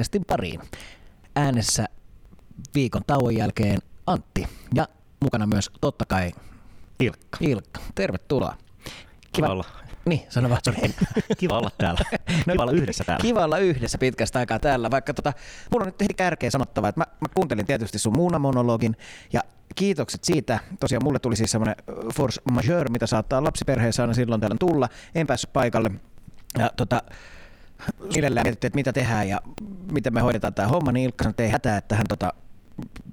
podcastin pariin. Äänessä viikon tauon jälkeen Antti ja mukana myös totta kai Ilkka. Ilkka. Tervetuloa. Kiva olla. Niin, sano vaan. Kiva olla täällä. Kiva olla yhdessä täällä. Kiva olla yhdessä pitkästä aikaa täällä, vaikka tota, mulla on nyt heti kärkeä sanottava, että mä, mä kuuntelin tietysti sun muunamonologin ja kiitokset siitä. Tosiaan mulle tuli siis semmoinen force majeure, mitä saattaa lapsiperheessä aina silloin täällä tulla. En päässyt paikalle. Ja tota, Sillellä mietittiin, että mitä tehdään ja miten me hoidetaan tämä homma, niin Ilkka sanoi, että ei hätää, että hän tota,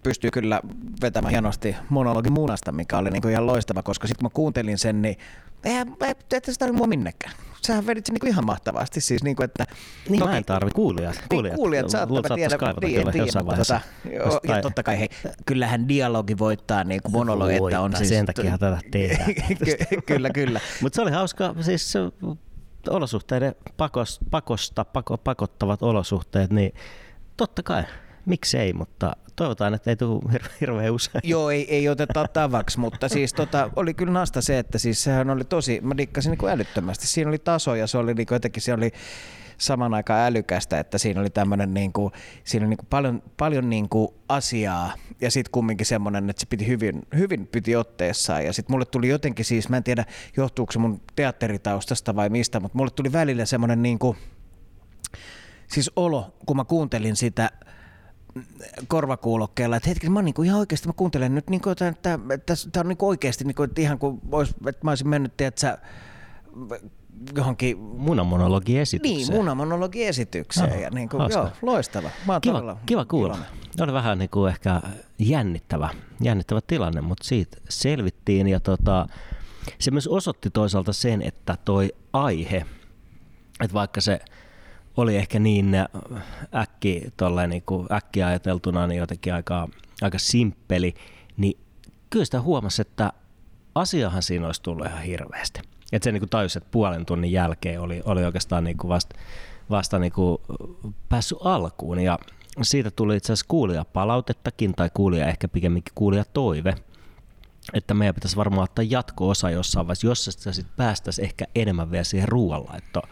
pystyy kyllä vetämään hienosti monologin munasta, mikä oli niinku ihan loistava, koska sitten kun mä kuuntelin sen, niin eihän, ette sitä mua minnekään. Sähän vedit sen niinku ihan mahtavasti. Siis niinku, että, niin toki, mä en tarvi kuulijat. Niin, kuulijat, kuulijat saattavat tiedä, tiedä, tiedä mutta tota, joo, ja totta kai hei, kyllähän dialogi voittaa niin kuin monologi, että on siis... Sen takia tätä tehdään. kyllä, kyllä. mutta se oli hauska, siis olosuhteiden pakosta, pakosta pako, pakottavat olosuhteet, niin totta kai, miksei, mutta toivotaan, että ei tule hir- hirveän usein. Joo, ei, ei oteta tavaksi, mutta siis tota, oli kyllä nasta se, että siis sehän oli tosi, mä dikkasin niin älyttömästi. Siinä oli taso ja se oli niin jotenkin, se oli saman aikaan älykästä, että siinä oli tämmöinen niin kuin, siinä oli niin kuin paljon, paljon niin kuin asiaa ja sitten kumminkin semmoinen, että se piti hyvin, hyvin piti otteessaan. Ja sitten mulle tuli jotenkin siis, mä en tiedä johtuuko se mun teatteritaustasta vai mistä, mutta mulle tuli välillä semmoinen niin kuin, siis olo, kun mä kuuntelin sitä korvakuulokkeella, että hetki, mä, niinku, ihan oikeasti mä kuuntelen nyt, niinku, että tämä on niinku oikeasti niinku, että ihan kuin vois, että mä olisin mennyt, tiedätkö, johonkin... Munamonologiesitykseen. Niin, munamonologiesitykseen. No, ja niin kuin, joo, loistava. Mä oon kiva, kiva kuulla. Iloinen. Oli vähän niin kuin ehkä jännittävä, jännittävä tilanne, mutta siitä selvittiin. Ja tota, se myös osoitti toisaalta sen, että toi aihe, että vaikka se oli ehkä niin äkki, niin kuin äkki ajateltuna niin jotenkin aika, aika simppeli, niin kyllä sitä huomasi, että asiahan siinä olisi tullut ihan hirveästi. Että se niin tajusi, että puolen tunnin jälkeen oli, oli oikeastaan kuin vasta, vasta niin kuin päässyt alkuun. Ja siitä tuli itse asiassa kuulijapalautettakin, tai kuulija ehkä pikemminkin kuulijatoive, että meidän pitäisi varmaan ottaa jatko-osa jossain vaiheessa, jossa sitten päästäisiin ehkä enemmän vielä siihen ruoanlaittoon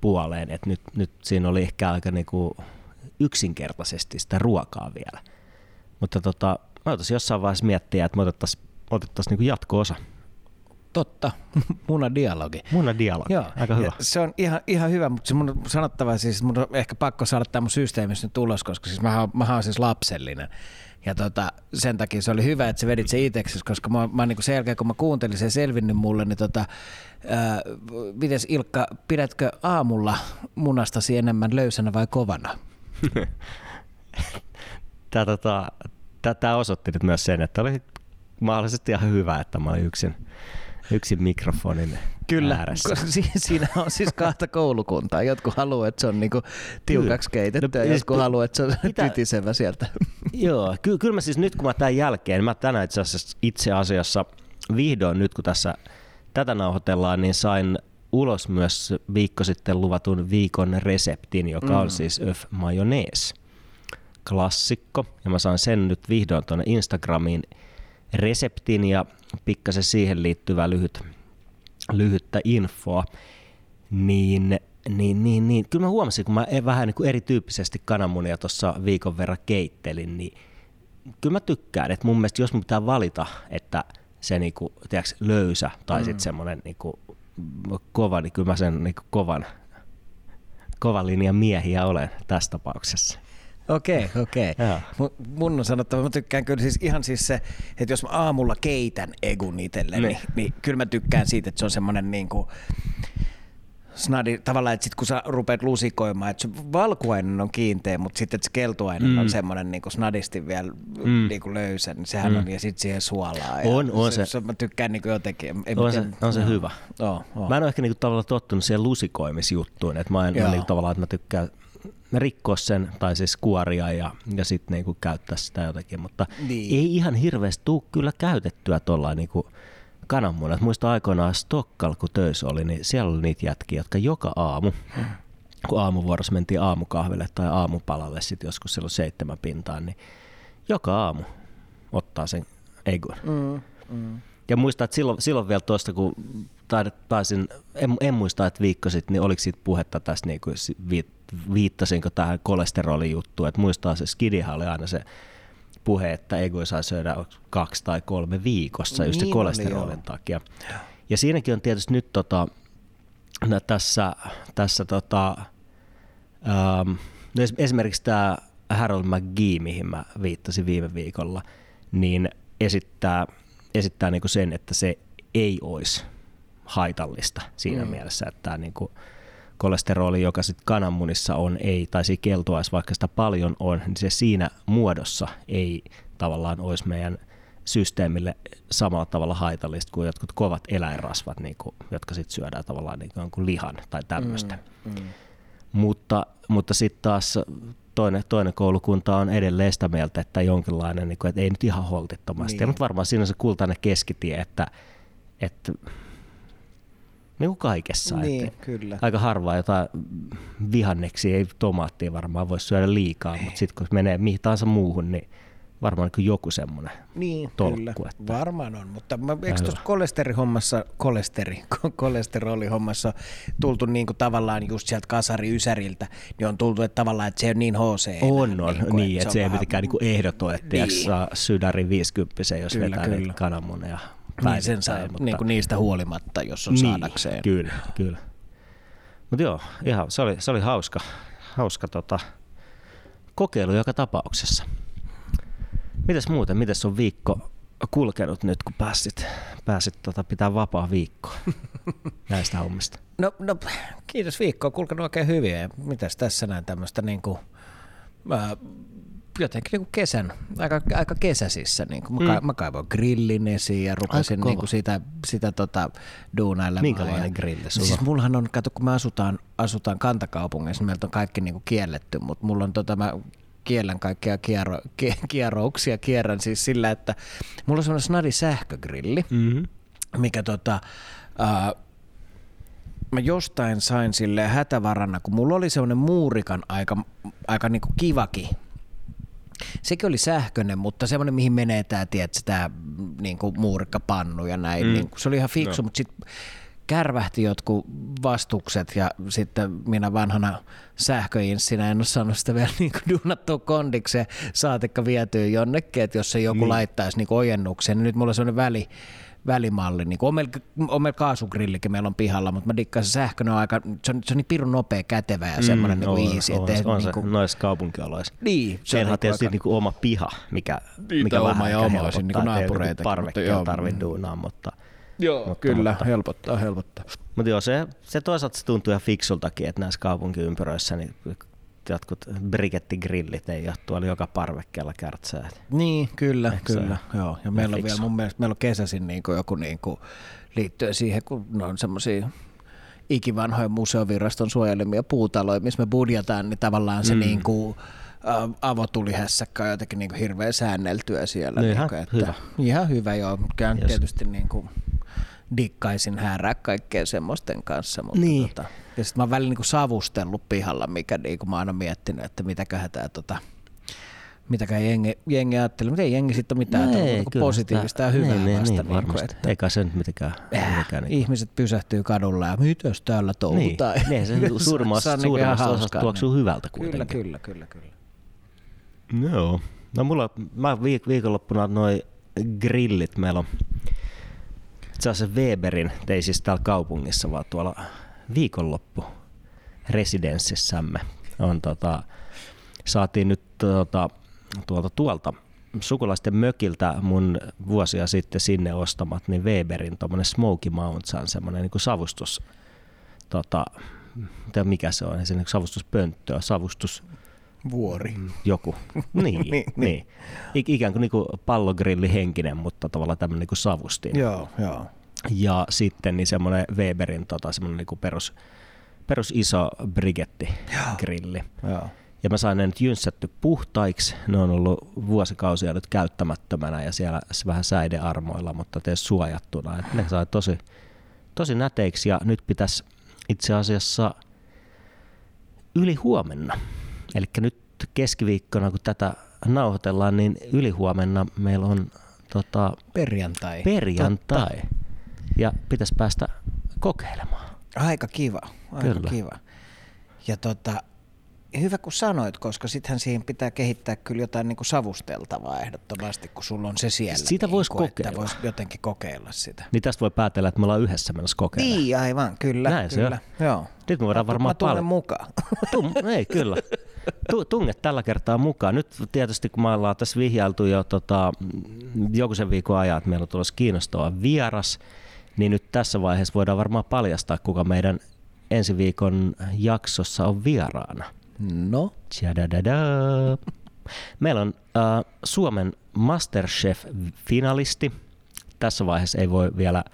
puoleen, että nyt, nyt siinä oli ehkä aika niin kuin yksinkertaisesti sitä ruokaa vielä. Mutta tota, mä jossain vaiheessa miettiä, että me otettaisiin, otettaisiin niin jatko-osa. Totta, muna dialogi. Muna dialogi, Joo. aika hyvä. Ja se on ihan, ihan hyvä, mutta se mun on sanottava, siis mun on ehkä pakko saada tämä mun systeemistä nyt ulos, koska siis mä, mä oon siis lapsellinen. Ja tota, sen takia se oli hyvä, että sä vedit se itseksi, koska mä, mä niin sen jälkeen, kun mä kuuntelin sen selvinnyt mulle, niin tota, ää, mites Ilkka, pidätkö aamulla munastasi enemmän löysänä vai kovana? Tämä, tota, osoitti nyt myös sen, että oli mahdollisesti ihan hyvä, että mä olin yksin yksin mikrofonin Kyllä, ääressä. siinä on siis kahta koulukuntaa. Jotkut haluaa, että se on niinku tiukaksi keitetty no, ja jotkut haluaa, että se on pitä... tytisevä sieltä. Joo, ky- kyllä mä siis nyt kun mä tämän jälkeen, mä tänään itse asiassa, itse asiassa vihdoin nyt kun tässä tätä nauhoitellaan, niin sain ulos myös viikko sitten luvatun viikon reseptin, joka mm. on siis öf mayonnaise. Klassikko. Ja mä sain sen nyt vihdoin tuonne Instagramiin reseptin ja pikkasen siihen liittyvää lyhyt, lyhyttä infoa, niin, niin, niin, niin kyllä mä huomasin, kun mä vähän niin kuin erityyppisesti kananmunia tuossa viikon verran keittelin, niin kyllä mä tykkään, että mun mielestä jos mun pitää valita, että se niinku, tiedätkö, löysä tai mm. sitten semmoinen niinku, kova, niin kyllä mä sen niinku, kovan, kovan linjan miehiä olen tässä tapauksessa. Okei, okay, okei. Okay. Mun on sanottava, mä tykkään kyllä siis ihan siis se, että jos mä aamulla keitän egun itselleni, niin, niin kyllä mä tykkään siitä, että se on semmoinen niin kuin, snadi, tavallaan, että sit kun sä rupeat lusikoimaan, että se valkuainen on kiinteä, mutta sitten se keltuainen mm. on semmoinen niin snadisti vielä mm. niin kuin löysä, niin sehän mm. on, ja sitten siihen suolaa. On, on se. se. Mä tykkään niin kuin jotenkin. En on, se, on se hyvä. Oh, oh. Mä en ole ehkä niin kuin, tavallaan tottunut siihen lusikoimisjuttuun, että mä en niin kuin, tavallaan, että mä tykkään rikkoa sen, tai siis kuoria ja, ja sitten niinku käyttää sitä jotenkin, mutta niin. ei ihan hirveästi tule kyllä käytettyä tuolla niinku kananmunat. Muista aikoinaan Stokkal, kun töissä oli, niin siellä oli niitä jätkiä, jotka joka aamu, kun aamuvuorossa mentiin aamukahville tai aamupalalle sitten joskus silloin seitsemän pintaan, niin joka aamu ottaa sen egon. Mm, mm. Ja muista, että silloin, silloin vielä tuosta, kun taisin, en, en muista, että viikko sitten, niin oliko siitä puhetta tästä, niin kuin, viittasinko tähän kolesterolijuttuun, että muistaa se Skidihan oli aina se puhe, että ei saa syödä kaksi tai kolme viikossa just niin se kolesterolin oli, takia. Ja siinäkin on tietysti nyt tota, no tässä, tässä tota, ähm, no esimerkiksi tämä Harold McGee, mihin mä viittasin viime viikolla, niin esittää, esittää niinku sen, että se ei olisi haitallista siinä mm. mielessä, että tämä niinku kolesteroli, joka sitten kananmunissa on, ei, tai siinä keltuais, vaikka sitä paljon on, niin se siinä muodossa ei tavallaan olisi meidän systeemille samalla tavalla haitallista kuin jotkut kovat eläinrasvat, niin kuin, jotka sitten syödään tavallaan niin kuin lihan tai tämmöistä. Mm, mm. Mutta, mutta sitten taas toinen, toinen koulukunta on edelleen sitä mieltä, että jonkinlainen, niin kuin, että ei nyt ihan holtittomasti. Niin. mutta varmaan siinä on se kultainen keskitie, että, että niin kuin kaikessa. Niin, että kyllä. Aika harvaa jotain vihanneksi, ei tomaattia varmaan voi syödä liikaa, mutta sitten kun menee mihin tahansa muuhun, niin varmaan niin joku semmoinen niin, tolkku. Kyllä. Että... Varmaan on, mutta mä, eikö tuossa kolesterihommassa, kolesteri, kolesterolihommassa tultu niin kuin tavallaan just sieltä kasari Ysäriltä, niin on tultu, että tavallaan, että se on niin HC. On, on, niin, kuin, niin että, se, ei mitenkään niin ehdoton, että niin. saa sydäri 50 jos kyllä, vetää kyllä. kananmuneja niin sen saa mutta... niin kuin niistä huolimatta, jos on niin, saadakseen. Kyllä, kyllä. Mutta joo, ihan, se, oli, se oli hauska, hauska tota, kokeilu joka tapauksessa. Mitäs muuten, mitäs on viikko kulkenut nyt, kun pääsit, pääsit tota, pitää vapaa viikko näistä hommista? No, no kiitos viikko, on kulkenut oikein hyvin. mitäs tässä näin tämmöistä niin kuin, äh, jotenkin niin kuin kesän, aika, aika kesäisissä. Niin kuin mä, mm. mä kaivoin grillin esiin ja rupesin niin kuin sitä, sitä tota, duunailemaan. Minkälainen ja, grilli sulla? Siis mullahan on, kato kun me asutaan, asutaan kantakaupungissa, niin meiltä on kaikki niin kuin kielletty, mutta mulla on tota, mä kiellän kaikkia kiero, kierouksia, kierrän siis sillä, että mulla on semmoinen snadi sähkögrilli, mm-hmm. mikä tota, uh, mä jostain sain sille hätävarana, kun mulla oli semmoinen muurikan aika, aika niinku kivakin Sekin oli sähköinen, mutta semmoinen, mihin menee tämä, tiedätkö, tämä niin muurikkapannu ja näin. Mm. Niin, se oli ihan fiksu, no. mutta sitten kärvähti jotkut vastukset ja sitten minä vanhana sähköinssinä en ole saanut sitä vielä niin duunattua kondikseen saatikka vietyä jonnekin, että jos se joku niin. laittaisi niin ojennukseen, niin nyt mulla on sellainen väli, välimalli. Niin on, meillä, on meillä kaasugrillikin meillä on pihalla, mutta mä dikkaan se sähköinen on aika, se on, se on niin pirun nopea, kätevä ja semmoinen mm, niin easy. On, on, on niin kuin, noissa kaupunkioloissa. Niin. Se on tietysti aika... niin kuin oma piha, mikä, niin, mikä vähän oma ja oma helpottaa, niin naapureita. Parvekkeella tarvitse duunaa, mutta Joo, mutta, kyllä, mutta, helpottaa, helpottaa. Mutta joo, se, se toisaalta se tuntuu ihan fiksultakin, että näissä kaupunkiympyröissä niin jotkut brikettigrillit ei ole tuolla joka parvekkeella kärtsää. Niin, kyllä, Eikö kyllä. Joo. Ja meillä on vielä mun mielestä meillä on kesäisin niin kuin joku niin kuin, liittyen siihen, kun ne on semmoisia ikivanhojen museoviraston suojelemia puutaloja, missä me budjataan, niin tavallaan se mm. niin kuin, avotulihässäkkä on jotenkin niin kuin hirveän säänneltyä siellä. No ihan niin kuin, että, hyvä. Ihan hyvä, joo. Kyllä tietysti niin kuin, dikkaisin häärää kaikkeen semmoisten kanssa. Mutta niin. tota, ja sitten mä oon välillä niinku savustellut pihalla, mikä niinku mä oon aina miettinyt, että mitäköhän tää tota, mitäkään jengi, jengi ajattelee, mutta ei jengi sitten mitään no ei, positiivista ja hyvää niin, vasta. Niin, niin, että, Eikä se nyt mitenkään. Äh, mitenkään niin. Ihmiset pysähtyy kadulla ja mitäs täällä touhutaan. Niin, niin se suurimmassa niinku osassa tuoksuu niin. hyvältä kuitenkin. Kyllä, kyllä, kyllä. kyllä. Joo. No mulla, mä viik- viikonloppuna noin grillit meillä on itse asiassa Weberin, ei siis täällä kaupungissa, vaan tuolla viikonloppu residenssissämme on tota, saatiin nyt tota, tuolta tuolta sukulaisten mökiltä mun vuosia sitten sinne ostamat, niin Weberin tuommoinen Smoky Mounts on semmoinen niin savustus, tota, mikä se on, se niin savustuspönttö, savustus, Vuori. Joku. Niin, niin, niin. niin. Ikään kuin, niin kuin pallogrilli henkinen, mutta tavallaan tämmöinen niin savustin. Joo, joo. Ja sitten niin semmoinen Weberin tota, semmoinen niin perus, perus iso brigetti-grilli. Joo. Ja mä sain ne nyt jynssätty puhtaiksi. Ne on ollut vuosikausia nyt käyttämättömänä ja siellä vähän säidearmoilla, mutta tee suojattuna. Et ne sai tosi, tosi näteiksi ja nyt pitäisi itse asiassa yli huomenna Eli nyt keskiviikkona, kun tätä nauhoitellaan, niin ylihuomenna meillä on tota, perjantai. perjantai. Totta. Ja pitäisi päästä kokeilemaan. Aika kiva, aika Kyllä. kiva. Ja tota, hyvä kun sanoit, koska sittenhän siihen pitää kehittää kyllä jotain niin kuin savusteltavaa ehdottomasti, kun sulla on se siellä. Sitä niin Että kokeilla. vois jotenkin kokeilla sitä. Niin tästä voi päätellä, että me ollaan yhdessä menossa kokeilemaan. Niin, aivan, kyllä. Näin se kyllä. Joo. Nyt me voidaan Mä- varmaan paljon- mukaan. Tum, ei, kyllä. Tu, tunget tällä kertaa mukaan. Nyt tietysti kun me ollaan tässä vihjailtu jo tota, joku sen viikon ajan, että meillä on tulossa kiinnostava vieras, niin nyt tässä vaiheessa voidaan varmaan paljastaa, kuka meidän ensi viikon jaksossa on vieraana. No, Tjadadada. Meillä on äh, Suomen Masterchef-finalisti. Tässä vaiheessa ei voi vielä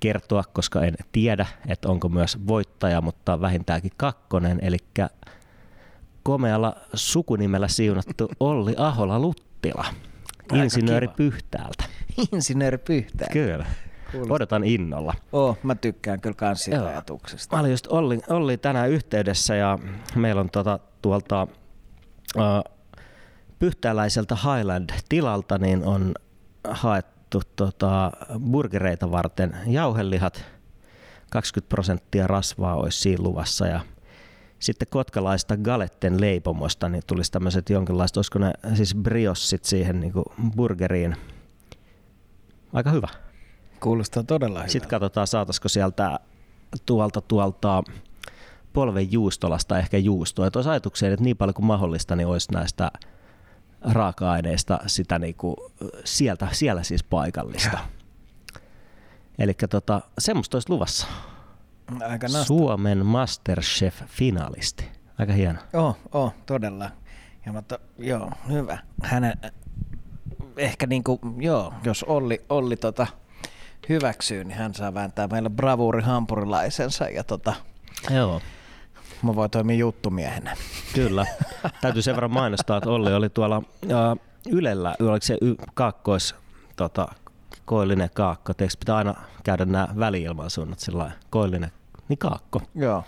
kertoa, koska en tiedä, että onko myös voittaja, mutta vähintäänkin kakkonen, eli komealla sukunimellä siunattu Olli Ahola-Luttila, insinööri. Pyhtäältä. insinööri Pyhtää. Kyllä. Odotan innolla. Oh, mä tykkään kyllä kans siitä Joo. ajatuksesta. Mä olin just Olli, Olli tänään yhteydessä ja meillä on tota, tuolta uh, pyhtääläiseltä Highland-tilalta niin on haettu tota, burgereita varten jauhelihat. 20 prosenttia rasvaa olisi siinä luvassa ja sitten kotkalaista Galetten leipomosta niin tulisi tämmöiset jonkinlaiset, olisiko ne siis briossit siihen niin burgeriin. Aika hyvä. Kuulostaa todella hyvältä. Sitten katsotaan, saataisiko sieltä tuolta, tuolta polven juustolasta ehkä juustoa. Että olisi ajatukseen, että niin paljon kuin mahdollista, niin olisi näistä raaka-aineista sitä niinku, sieltä, siellä siis paikallista. Eli tota, semmoista olisi luvassa. Aika nasta. Suomen Masterchef-finalisti. Aika hieno. Oh, oh, todella. Ja mutta, joo, hyvä. Hänen, ehkä niinku, joo, jos Olli, Olli tota, hyväksyy, niin hän saa vääntää meille bravuuri hampurilaisensa ja tota, Joo. mä voin toimia juttumiehenä. Kyllä. Täytyy sen verran mainostaa, että Olli oli tuolla uh, Ylellä, oliko se y- kaakkois, tota, koillinen kaakko, eikö pitää aina käydä nämä väliilmansuunnat sillä koillinen, niin kaakko. Joo.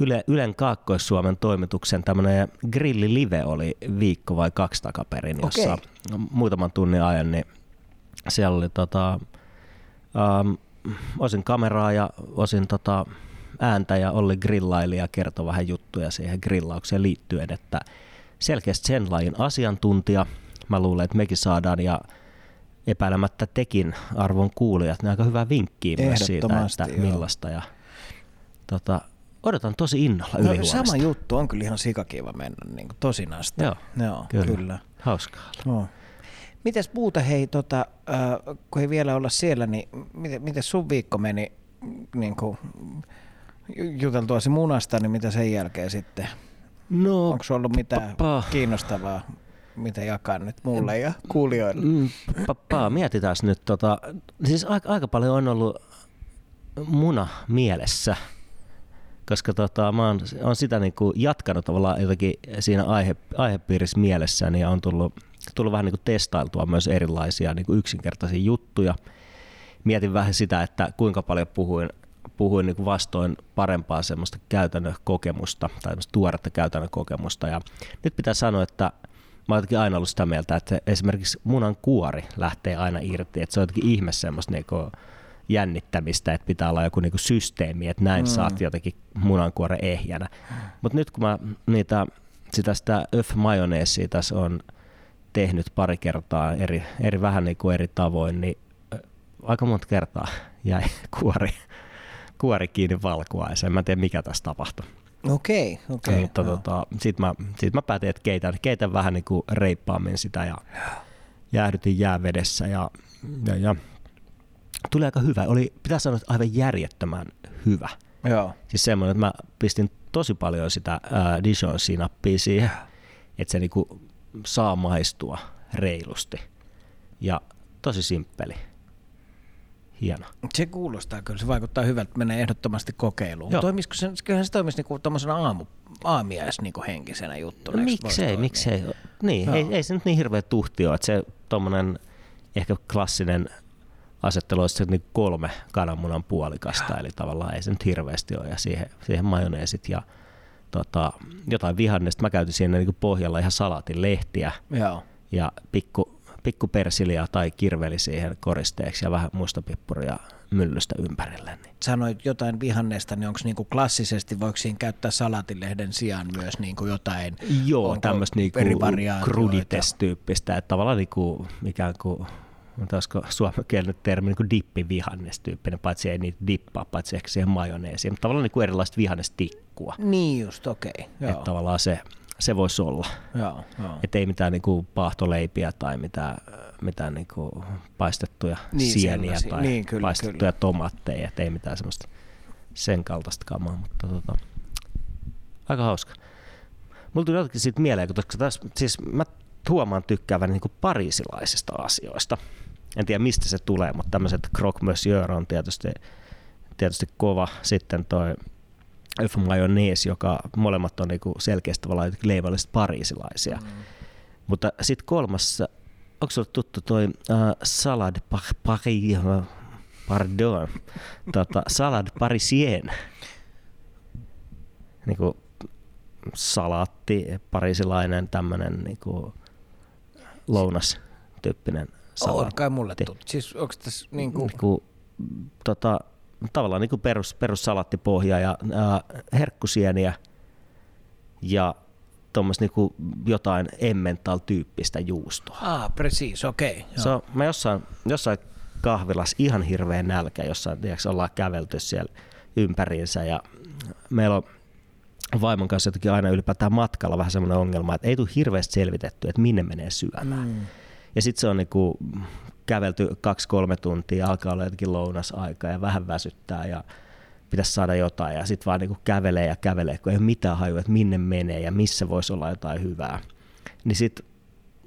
Yle, Ylen Kaakkois-Suomen toimituksen tämmöinen grillilive oli viikko vai kaksi takaperin, jossa Okei. muutaman tunnin ajan, niin siellä oli tota, um, osin kameraa ja osin tota, ääntä ja Olli grillaili ja kertoi vähän juttuja siihen grillaukseen liittyen, että selkeästi sen lajin asiantuntija, mä luulen, että mekin saadaan ja epäilemättä tekin arvon kuulijat, niin aika hyvää vinkkiä myös siitä, että joo. millaista ja tota, odotan tosi innolla No, sama juttu, on kyllä ihan sikakiva mennä niin kuin tosinasta. Joo, Joo kyllä. kyllä. Hauskaa. Joo. Mites muuta hei, tota, äh, kun ei vielä olla siellä, niin miten, miten sun viikko meni niin kuin, juteltuasi munasta, niin mitä sen jälkeen sitten? No, Onko ollut mitään pa- kiinnostavaa, mitä jakaa nyt mulle ja kuulijoille? mm, papaa, mietitään nyt. Tota, siis aika, aika paljon on ollut muna mielessä, koska tota, mä oon, oon sitä niinku jatkanut tavallaan jotenkin siinä aihe, aihepiirissä mielessäni ja on tullut, tullut vähän niinku testailtua myös erilaisia niinku yksinkertaisia juttuja. Mietin vähän sitä, että kuinka paljon puhuin, puhuin niinku vastoin parempaa semmoista käytännön kokemusta tai semmoista tuoretta käytännön kokemusta. Ja nyt pitää sanoa, että mä oon jotenkin aina ollut sitä mieltä, että esimerkiksi munan kuori lähtee aina irti, että se on jotenkin ihme semmoista niinku jännittämistä, että pitää olla joku niinku systeemi, että näin mm. saat jotenkin munankuoren ehjänä. Mutta nyt kun mä niitä, sitä, sitä öf majoneesia tässä on tehnyt pari kertaa eri, eri vähän niin kuin eri tavoin, niin aika monta kertaa jäi kuori, kuori kiinni valkuaiseen. Mä en tiedä mikä tässä tapahtui. Okei, okei. Mutta joo. tota, sit, mä, sit mä päätin, että keitän, keitän vähän niin kuin reippaammin sitä ja jäähdytin jäävedessä ja, ja, ja tuli aika hyvä. Oli, pitää sanoa, että aivan järjettömän hyvä. Joo. Siis semmoinen, että mä pistin tosi paljon sitä ää, Dijon-sinappia siihen, että se niinku saa maistua reilusti. Ja tosi simppeli. Hieno. Se kuulostaa kyllä, se vaikuttaa hyvältä, menee ehdottomasti kokeiluun. Joo. Toimisiko se, kyllähän se toimisi niinku aamu, aamiais niinku henkisenä juttuna. No, miksei, miksei. Niin, Joo. ei, ei se nyt niin hirveä tuhti ole, että se tommonen ehkä klassinen asettelu olisi se niinku kolme kananmunan puolikasta, eli tavallaan ei se nyt hirveästi ole, ja siihen, siihen majoneesit ja tota, jotain vihannesta. Mä käytin siinä niinku pohjalla ihan salaatin lehtiä Joo. ja pikku, pikku persilia tai kirveli siihen koristeeksi ja vähän mustapippuria myllystä ympärille. Niin. Sanoit jotain vihannesta, niin onko niinku klassisesti, voiko siinä käyttää salatilehden sijaan myös niinku jotain? Joo, tämmöistä niinku krudites-tyyppistä, että tavallaan niinku, ikään kuin olisiko suomenkielinen termi niin dippivihannestyyppinen, paitsi ei niitä dippaa, paitsi ehkä siihen majoneesiin, mutta tavallaan niin erilaista vihannestikkua. Niin just, okei. Okay, että tavallaan se, se voisi olla. Joo, joo. Että ei mitään niin kuin paahtoleipiä tai mitään, mitään niin kuin paistettuja Niin, sieniä sellaisia. tai Niin, kyllä, paistettuja tomaatteja, että ei mitään semmoista sen kaltaista kamaa, mutta tota, aika hauska. Mulla tuli jotenkin siitä mieleen, koska tässä, siis mä huomaan tykkäävän niin kuin parisilaisista asioista. En tiedä mistä se tulee, mutta tämmöiset croque monsieur on tietysti, tietysti kova. Sitten toi Elf Mayonnaise, joka molemmat on niinku selkeästi tavallaan leivallisesti parisilaisia. Mm. Mutta sitten kolmas, onko sulle tuttu toi uh, salad par, pari, uh, pardon, tota, salad parisien? Niinku salaatti, parisilainen tämmönen niinku lounas-tyyppinen salaatti. On kai mulle tuttu. Siis onko tässä niinku... niinku tota, tavallaan niin kuin perus, perussalaattipohja ja ää, herkkusieniä ja tuommoista niin jotain emmental-tyyppistä juustoa. Ah, precis, okei. Okay, so, mä jossain, jossain kahvilas ihan hirveä nälkä, jossain tiedätkö, ollaan kävelty siellä ympäriinsä ja meillä on vaimon kanssa jotenkin aina ylipäätään matkalla vähän semmoinen ongelma, että ei tule hirveästi selvitetty, että minne menee syömään. Mm. Ja sitten se on niinku kävelty kaksi-kolme tuntia, alkaa olla jotenkin lounasaika ja vähän väsyttää ja pitäisi saada jotain ja sitten vaan niinku kävelee ja kävelee, kun ei ole mitään hajua, että minne menee ja missä voisi olla jotain hyvää. Niin sitten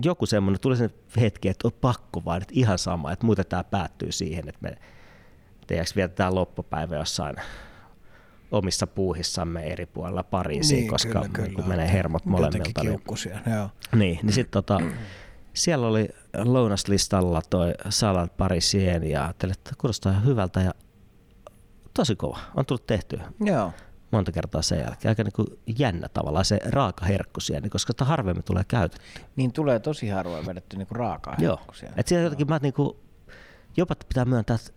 joku semmoinen, tuli sen hetki, että on pakko vaan, että ihan sama, että muuten tämä päättyy siihen, että me tiedätkö, vietetään loppupäivä jossain omissa puuhissamme eri puolilla Pariisiin, Niin, koska kyllä, kyllä. kun menee hermot molemmilta. Niin, joo. niin, niin sitten tota, siellä oli lounaslistalla toi salad parisien ja ajattelin, että kuulostaa ihan hyvältä ja tosi kova. On tullut tehtyä Joo. monta kertaa sen jälkeen. Aika niin kuin jännä tavallaan se raaka herkkusieni, koska sitä harvemmin tulee käytetty. Niin tulee tosi harvoin vedetty niinku raakaa Joo. herkkusia. Et siellä jotenkin mä niinku, jopa pitää myöntää, että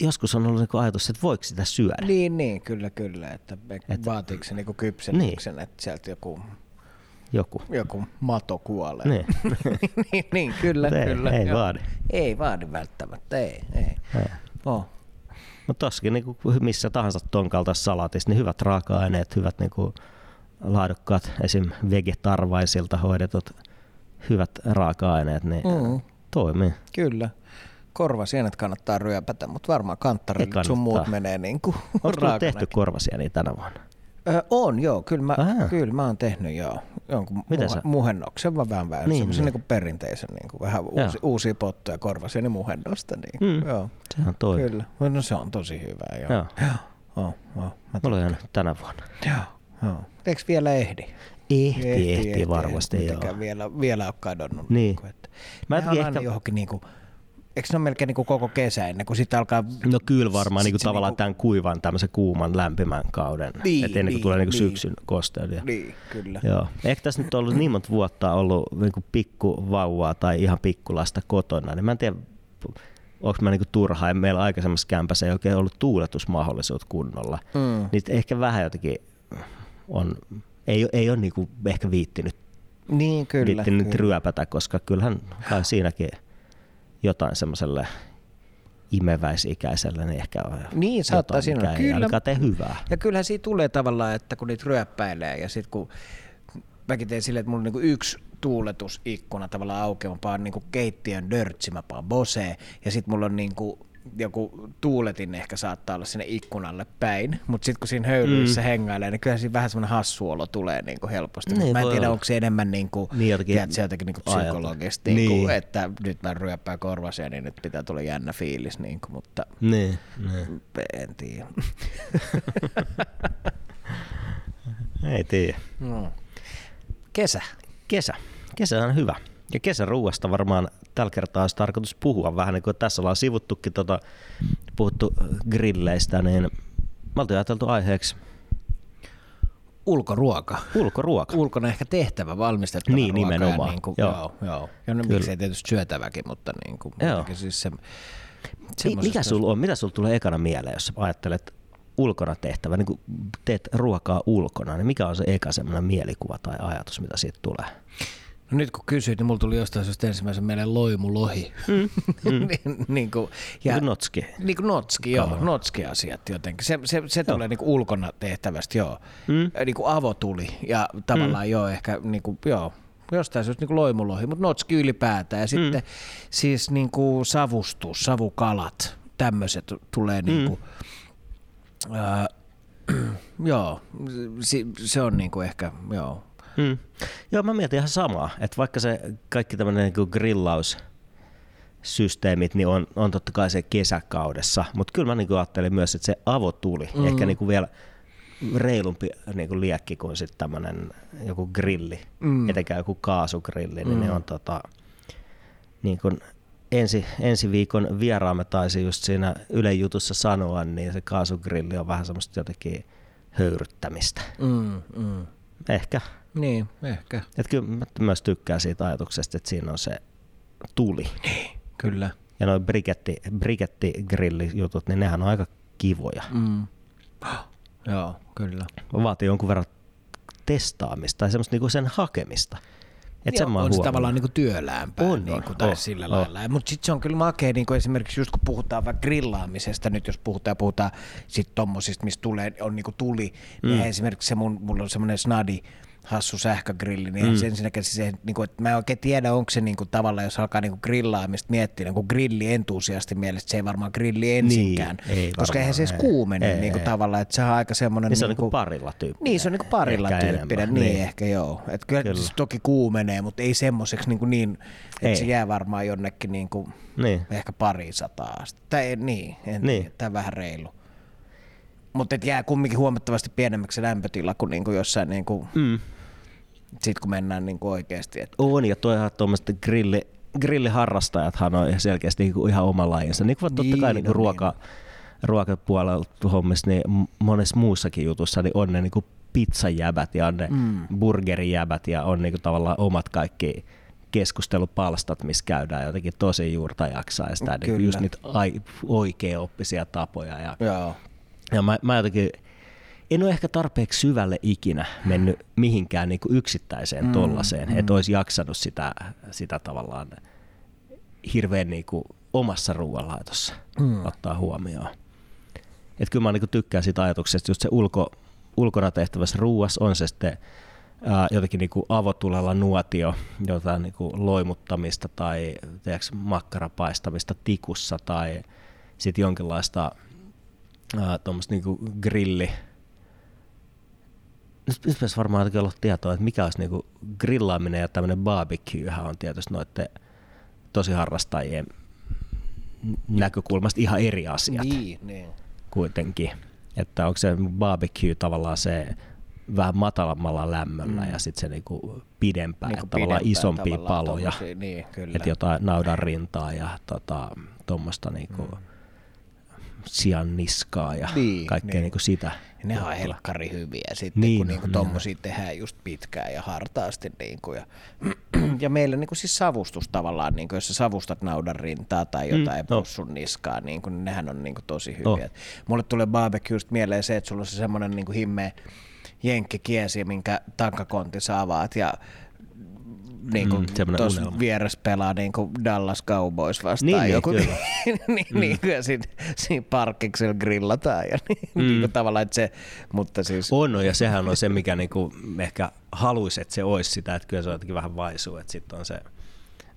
joskus on ollut niinku ajatus, että voiko sitä syödä. Niin, niin, kyllä, kyllä. Että Et- Et, vaatiiko se niinku kypsennyksen, niin. että sieltä joku, Joku. joku mato kuolee. Niin. niin, niin, kyllä, Mut ei- kyllä. ei joo. vaadi. Ei vaadi välttämättä, ei, ei. Ei. Oh. Mutta tossakin niin missä tahansa ton kaltaisessa salaatissa, niin hyvät raaka-aineet, hyvät niin kuin laadukkaat, esim. vegetarvaisilta hoidetut hyvät raaka-aineet, niin Mm, toimii. kyllä. Korvasienet kannattaa ryöpätä, mutta varmaan Ei kanttarille sun muut menee niin kuin Onko tehty korvasieniä tänä vuonna? Ö, on joo, kyllä mä, Aha. kyllä mä oon tehnyt joo. Jonkun Mitä muhe, muhennoksen vaan vähän vähän, Niin, niin, semmoisen niin. niin. perinteisen niin kuin vähän Joo. uusi, uusia pottuja korvasieni muhennosta. Niin, Mm. joo, Sehän toimii. kyllä. No se on tosi hyvä joo. Joo. Joo, joo, joo. Mä Mulla on tänä vuonna. Joo, joo. Eikö vielä ehdi? Ehti, ehti, varmasti joo. Mitenkään vielä, vielä ole kadonnut. Niin. kuin, että Mä on aina ehkä- johonkin niinku, eikö ne ole melkein niinku koko kesä ennen kuin sitten alkaa... No kyllä varmaan niin kuin se tavallaan niinku- tämän kuivan, tämmöisen kuuman, lämpimän kauden. Niin, että ennen kuin niin, tulee niin kuin niin. syksyn kosteus. Ja, Niin, kyllä. Joo. Ehkä tässä nyt on ollut niin monta vuotta ollut niin kuin pikkuvauvaa tai ihan pikkulasta kotona, niin mä en tiedä, onko mä niin turha, ja meillä aikaisemmassa kämpässä ei oikein ollut tuuletusmahdollisuutta kunnolla. Mm. Niin ehkä vähän jotenkin on, ei, ei ole niin kuin ehkä viittinyt, Niin, kyllä. viittinyt kyllä. ryöpätä, koska kyllähän kai siinäkin jotain semmoiselle imeväisikäiselle, niin ehkä on Niin, saattaa jotain, siinä mikä ei Kyllä. ainakaan tee hyvää. Ja kyllähän siitä tulee tavallaan, että kun niitä ryöppäilee ja sitten kun mäkin tein silleen, että mulla on niinku yksi tuuletusikkuna tavallaan paan niinku keittiön dörtsi, mä paan Bose ja sitten mulla on niinku joku tuuletin ehkä saattaa olla sinne ikkunalle päin, mutta sitten kun siinä höylyissä mm. hengailee, niin kyllä siinä vähän semmoinen hassu olo tulee niinku helposti. Niin, Niin, mä en tiedä, olla. onko se enemmän niinku, Niin, jotenkin tiedätkö, jotenkin niinku ajatella. psykologisesti, niinku, Niin. että nyt mä ryöppään korvasia, niin nyt pitää tulla jännä fiilis, niinku, mutta Niin, niin. en tiedä. Ei tiedä. No. Kesä. Kesä. Kesä on hyvä. Ja kesäruuasta varmaan tällä kertaa olisi tarkoitus puhua vähän, niin kuin tässä ollaan sivuttukin, tota, puhuttu grilleistä, niin me oltiin ajateltu aiheeksi Ulkoruoka. Ulkoruoka. Ulkona ehkä tehtävä valmistettava Niin, ruoka nimenomaan. Ja niin kuin, Joo. joo. joo. Ja no, Kyllä. miksei tietysti syötäväkin, mutta niin kuin, Joo. siis se, semmoisesta- mikä sulla on, mitä sulla tulee ekana mieleen, jos ajattelet ulkona tehtävä, niin kun teet ruokaa ulkona, niin mikä on se eka semmoinen mielikuva tai ajatus, mitä siitä tulee? No nyt kun kysyit, niin mulla tuli jostain syystä ensimmäisen mieleen loimulohi. Mm. niin, niin kuin, Ja, ja, notski. niin kuin notski, joo, notski-asiat jotenkin. Se, se, se tulee niin kuin ulkona tehtävästä, joo. Mm. Niin kuin avotuli ja tavallaan mm. joo, ehkä niin kuin, joo, jostain syystä niin kuin loimulohi, mutta notski ylipäätään. Ja sitten siis niin kuin savustus, savukalat, tämmöiset tulee niin kuin, ää, joo, se, se on niin kuin ehkä, joo, Mm. Joo, mä mietin ihan samaa, että vaikka se kaikki tämmöinen niin grillaussysteemit niin on, on totta kai se kesäkaudessa, mutta kyllä mä niin ajattelin myös, että se avotuli, mm. ehkä niin kuin vielä reilumpi niin kuin liekki kuin sitten tämmöinen joku grilli, mm. etenkään joku kaasugrilli, niin mm. ne on tota, niin kuin ensi, ensi viikon vieraamme taisi just siinä Yle jutussa sanoa, niin se kaasugrilli on vähän semmoista jotenkin höyryttämistä. mm, mm. Ehkä. Niin, ehkä. Et kyllä mä myös tykkään siitä ajatuksesta, että siinä on se tuli. Kyllä. Ja noin briketti, brikettigrillijutut, niin nehän on aika kivoja. Mm. Joo, kyllä. Vaatii jonkun verran testaamista tai semmoista niinku sen hakemista. Et mä oon on se tavallaan niinku työläämpää On, niinku, on, tai on, sillä on. lailla. Mutta sitten se on kyllä makea, niinku esimerkiksi just kun puhutaan vaikka grillaamisesta, nyt jos puhutaan, puhutaan sit tommosista, mistä tulee, on niinku tuli, mm. niin esimerkiksi se mun, mulla on semmoinen snadi, hassu sähkögrilli, niin mm. se ensinnäkin se, niinku, että mä en oikein tiedä, onko se niinku, tavallaan, jos alkaa niinku grillaamista miettiä, niinku grilli entusiasti mielestä, se ei varmaan grilli ensinkään, Niin, ei koska eihän se edes varmaan, ei. kuumene Ei, niinku, ei. tavallaan, että se on aika semmoinen... Niin se on niinku parilla tyyppinen. Niin, se on niinku parilla Ehkä tyyppinen, enemmän, niin, niin. niin ehkä joo. Et kyllä, Kyllä. Se toki kuumenee, mutta ei semmoiseksi niin, Ei. että se jää varmaan jonnekin niinku Niin. ehkä pari sataa. Tai ei, niin, en Niin. niin. Tämä vähän reilu. Mutta jää kumminkin huomattavasti pienemmäksi se lämpötila kuin niinku jossain, niinku, Mm. sit kun mennään niinku oikeasti. Et, On, ja toihan tuommoiset grilli, grilliharrastajathan on selkeästi niinku ihan oma lajinsa. Niin kuin totta Niin, kai niinku no ruoka, ruokapuolella hommissa, niin monessa muussakin jutussa niin on ne niinku pizzajäbät ja on ne mm. burgerijäbät ja on niinku tavallaan omat kaikki keskustelupalstat, missä käydään jotenkin tosi juurta jaksaa ja sitä niinku Kyllä. just niitä ai, oikea-oppisia tapoja. Ja, joo. Ja mä, mä jotenkin en ole ehkä tarpeeksi syvälle ikinä mennyt mihinkään niin kuin yksittäiseen mm, tollaseen, mm. että olisi jaksanut sitä, sitä tavallaan hirveän niin kuin omassa ruoanlaitossa mm. ottaa huomioon. Et kyllä mä niin kuin tykkään siitä ajatuksesta, just se ulko, ulkona tehtävässä ruuassa on se sitten ää, jotenkin niin kuin avotulella nuotio, jotain niin kuin loimuttamista tai tiedätkö, makkarapaistamista tikussa tai sitten jonkinlaista tuommoista niin grilli, nyt pitäisi varmaan jotenkin olla tietoa, että mikä olisi niinku grillaaminen ja tämmöinen barbecuehän on tietysti noiden tosi harrastajien näkökulmasta ihan eri asiat Niin, niin. kuitenkin. Että onko se barbecue tavallaan se vähän matalammalla lämmöllä mm. ja sitten se niinku pidempään, Niinku niinku tavallaan pidempään isompia tavallaan paloja. tommosia, Niin, kyllä. Että jotain naudan rintaa ja tota, tuommoista niinku mm. Sian niskaa ja Niin, kaikkea niin. niinku sitä. Ja ne on helkkari hyviä sitten, Niin niin, kun on, niinku niin tommosia tehdään just pitkään ja hartaasti. Niinku, ja, ja meillä niinku siis savustus tavallaan, niinku, jos sä savustat naudan rintaa tai jotain no. mm, sun niskaa, niinku, niin nehän on niinku tosi hyviä. Oh. Oh. Mulle tulee barbecuesta mieleen se, että sulla on se semmonen niinku himmeä jenkkikiesi, minkä tankakontti sä avaat ja niin kuin Mm, tuossa vieressä pelaa niin kuin Dallas Cowboys vastaan Niin, niin, joku, kyllä. niin, mm. niin, ja siinä, siinä parkkiksella grillataan ja niin, mm. niin kuin tavallaan, että se, mutta siis On, ja sehän on se, mikä niinku ehkä haluaisi, että se olisi sitä, että kyllä se on jotenkin vähän vaisuu, että sitten on se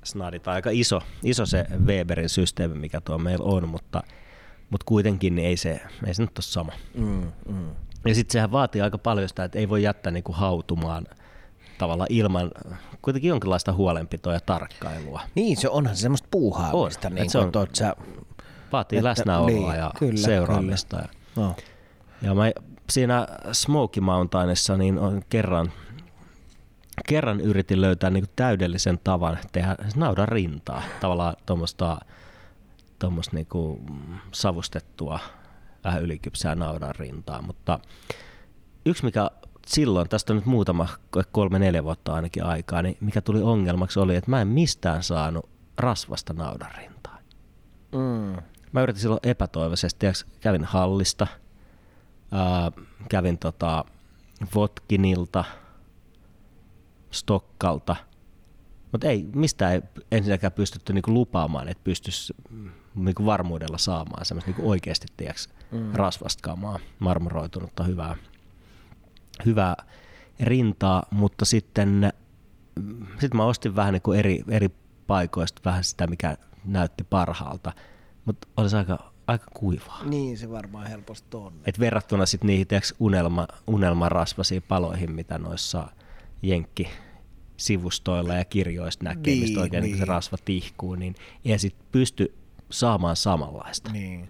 snadi tai aika iso, iso se Weberin systeemi, mikä tuo meillä on, mutta, mutta kuitenkin niin ei se, ei se nyt ole sama. mm, mm. Ja sitten sehän vaatii aika paljon sitä, että ei voi jättää niinku hautumaan tavallaan ilman kuitenkin jonkinlaista huolenpitoa ja tarkkailua. Niin, se onhan se semmoista puuhaamista, On, niin se on- että sä, Vaatii Että- läsnäoloa niin, ja kyllä, seuraamista. Ja, no. Ja mä siinä Smoky Mountainissa niin on kerran, kerran yritin löytää niin täydellisen tavan tehdä naudan rintaa. Tavallaan tuommoista tuommoista niinku savustettua vähän ylikypsää naudan rintaa. Mutta yksi mikä silloin, tästä on nyt muutama, kolme, neljä vuotta ainakin aikaa, niin mikä tuli ongelmaksi oli, että mä en mistään saanut rasvasta naudanrintaa. Mm. Mä yritin silloin epätoivoisesti, tiiäks, kävin hallista, ää, kävin tota Votkinilta, Stokkalta, mutta ei, mistään ei ensinnäkään pystytty niinku lupaamaan, että pystyisi niinku varmuudella saamaan semmoista niinku oikeasti tiiäks, mm. rasvasta kamaa, marmoroitunutta hyvää, hyvää rintaa, mutta sitten sit mä ostin vähän niinku eri, eri paikoista vähän sitä, mikä näytti parhaalta, mutta olisi aika, aika kuivaa. Niin se varmaan helposti on. Et verrattuna sitten niihin tiiäks, unelma, unelmarasvasiin paloihin, mitä noissa jenkki sivustoilla ja kirjoista näkee, niin, mistä oikein niin. se rasva tihkuu, niin ei sit pysty saamaan samanlaista. Niin.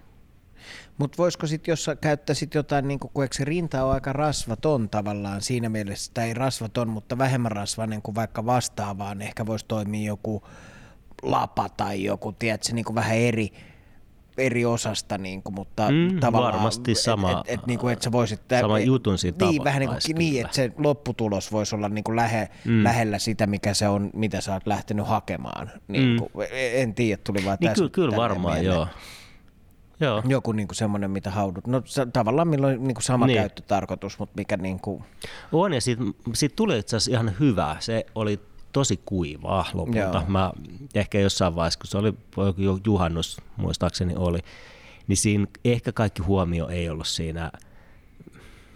Mutta voisiko sitten, jos sä käyttäisit jotain, niin kun eikö se rinta on aika rasvaton tavallaan siinä mielessä, tai ei rasvaton, mutta vähemmän rasvainen kuin vaikka vastaavaan, ehkä voisi toimia joku lapa tai joku, tiedätkö, niin kuin vähän eri, eri osasta, niin kuin, mutta Mm, tavallaan, varmasti sama- et, et, et, niin kuin, että sä voisit, sama jutun siitä niin, vähän niin, tavoittaisi kuin, niin, että se lopputulos voisi olla niin kuin lähe, mm. lähellä sitä, mikä se on, mitä sä oot lähtenyt hakemaan. Niin Mm. kuin, en tiedä, tuli vaan Niin tästä kyllä, kyllä varmaan, mieleen. joo. Joo. Joku niin kuin semmoinen, mitä haudut. No sa- tavallaan milloin niin kuin sama Niin. niin. käyttötarkoitus, mutta mikä niin kuin, On ja siitä, siitä tuli itse asiassa ihan hyvä. Se oli tosi kuivaa lopulta. Joo. Mä ehkä jossain vaiheessa, kun se oli joku juhannus, muistaakseni oli, niin siinä ehkä kaikki huomio ei ollut siinä,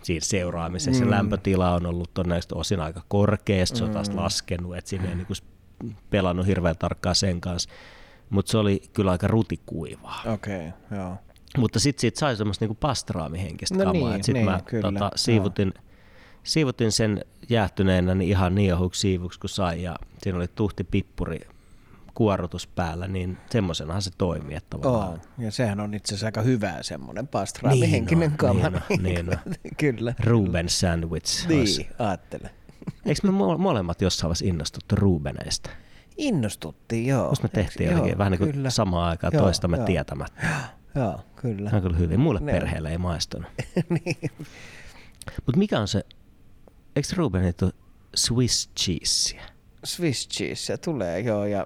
siinä seuraamisessa. Mm. Se lämpötila on ollut todennäköisesti osin aika korkea, se on taas laskenut, että siinä ei niinku pelannut hirveän tarkkaan sen kanssa. Mutta se oli kyllä aika rutikuivaa. okei, okay, joo. Mutta sitten siitä sai semmoista niinku pastraamihenkistä No kamaa. niin, Sitten niin, mä kyllä, tota, joo. siivutin, siivutin sen jäähtyneenä niin ihan niin ohuksi siivuksi kuin sai. Ja siinä oli tuhti pippuri kuorutus päällä, niin semmoisenahan se toimii. Että Oo. Ja sehän on itse asiassa aika hyvää semmoinen pastraamihenkinen Niin kama. on, niin on, niin Kyllä. Ruben sandwich. olisi- Niin, ajattele. Eikö me mo- molemmat jossain vaiheessa innostuttu Rubeneista? Innostuttiin, joo. Musta me tehtiin jotenkin joo, vähän niin kuin kyllä. samaan aikaan Joo, toistamme joo. tietämättä. Joo, kyllä. Ne on kyllä hyvin. Mulle Ne- perheelle ei maistunut. niin. Mutta mikä on se, eikö Rubenit ole Swiss cheesea? Swiss cheese tulee, joo, ja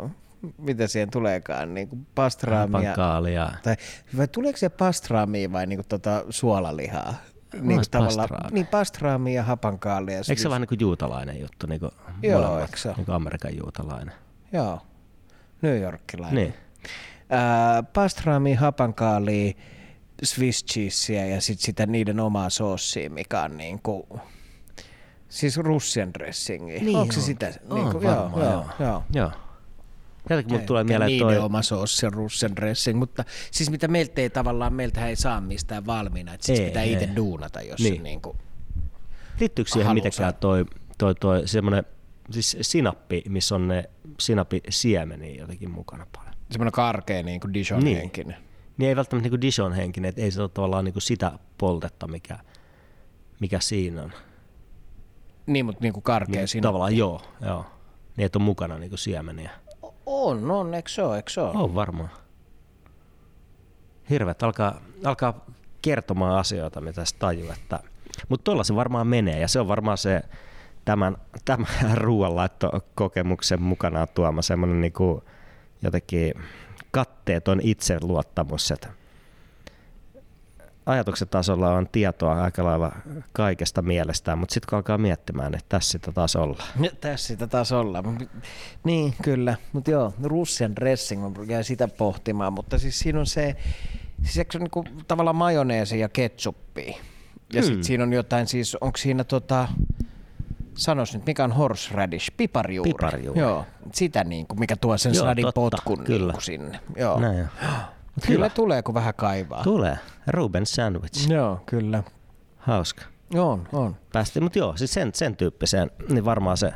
mitä siihen tuleekaan, niin kuin pastraamia. Pankaalia. Tai vai tuleeko se pastraamia vai niinku tota suolalihaa? Niin, Mielestä tavallaan, niin pastraamia ja hapankaalia. Eikö se vähän niin kuin juutalainen juttu, niin kuin Joo, molemmat, eikö se niin kuin Amerikan juutalainen? Joo, New Yorkilainen. Niin. Ää, pastraamia, hapankaalia, Swiss cheesea ja sitten sitä niiden omaa soossia, mikä on niinku, siis Russian dressingi. Niin Onko se sitä? On Niinku, varmaan, joo, joo. joo, joo. Jotenkin mulle tulee mieleen niiden toi... oma soossi on Russian dressing, mutta siis mitä meiltä ei tavallaan, meiltä ei saa mistään valmiina, että siis Ei, pitää itse duunata, jos Niin. se niinku, Liittyykö siihen mitenkään toi, toi, toi semmoinen siis sinappi, missä on ne sinapisiemeniä jotenkin mukana paljon? semmoinen karkea niinku Dijon Niin. henkinen. Niin ei välttämättä niin Dijon henkinen, että ei se ole tavallaan niin sitä poltetta, mikä, mikä siinä on. Niin, mutta niinku karkea Niin, siinä. tavallaan joo, joo. Niin, että on mukana niin siemeniä. On, on, eikö se ole, eikö se ole? On varmaan. Hirvet alkaa, alkaa kertomaan asioita, mitä se tajuu. Että... Mutta tuolla se varmaan menee ja se on varmaan se tämän, tämän ruoanlaittokokemuksen mukanaan tuoma semmoinen niinku jotenkin katteeton itseluottamus, että ajatuksen tasolla on tietoa aika lailla kaikesta mielestään, mutta sitten kun alkaa miettimään, että tässä sitä taas ollaan. Ja Tässä sitä taas ollaan. Niin, kyllä. Mutta joo, Russian dressing, mä jäin sitä pohtimaan, mutta siis siinä on se, siis eikö se on niinku tavallaan majoneesi ja ketsuppia. Ja Hmm. sitten siinä on jotain, siis onko siinä tota, sanois nyt, mikä on horseradish, piparjuuri. Piparjuuri. Joo, sitä niin kuin, mikä tuo sen Joo, sadin totta, potkun kyllä. niin kuin sinne. Joo. Näin on. Mut Kyllä hyvä. tulee, kun vähän kaivaa. Tulee. Ruben sandwich. Joo, kyllä. Hauska. On, on. Päästiin, mutta joo, siis sen, sen tyyppiseen, niin varmaan se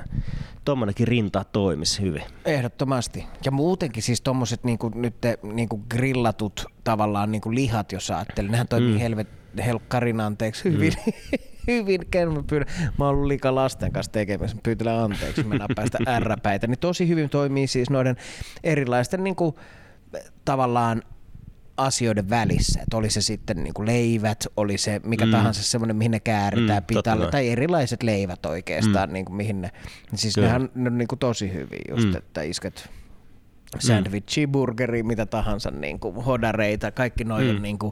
tuommoinenkin rinta toimisi hyvin. Ehdottomasti. Ja muutenkin siis tommoset niinku, nyt niinku grillatut tavallaan niinku lihat, jos ajattelee, nehän toimii mm. helvet, helkkarin anteeksi hyvin. Mm. hyvin, ken mä pyydän. Mä oon ollut liikaa lasten kanssa tekemässä, mä pyytelen anteeksi, mä nappaan sitä ärräpäitä. Niin tosi hyvin toimii siis noiden erilaisten niinku, tavallaan asioiden välissä. Että oli se sitten niin kuin leivät, oli se mikä mm. tahansa semmoinen, mihin ne kääritään mm, pitalle, tai erilaiset leivät oikeastaan, mm. niin kuin mihin ne, siis Kyllä. nehän ne on niin kuin tosi hyviä just, mm. että isket sandwichi, burgeri, mitä tahansa, niin kuin hodareita, kaikki noin mm. on niin kuin,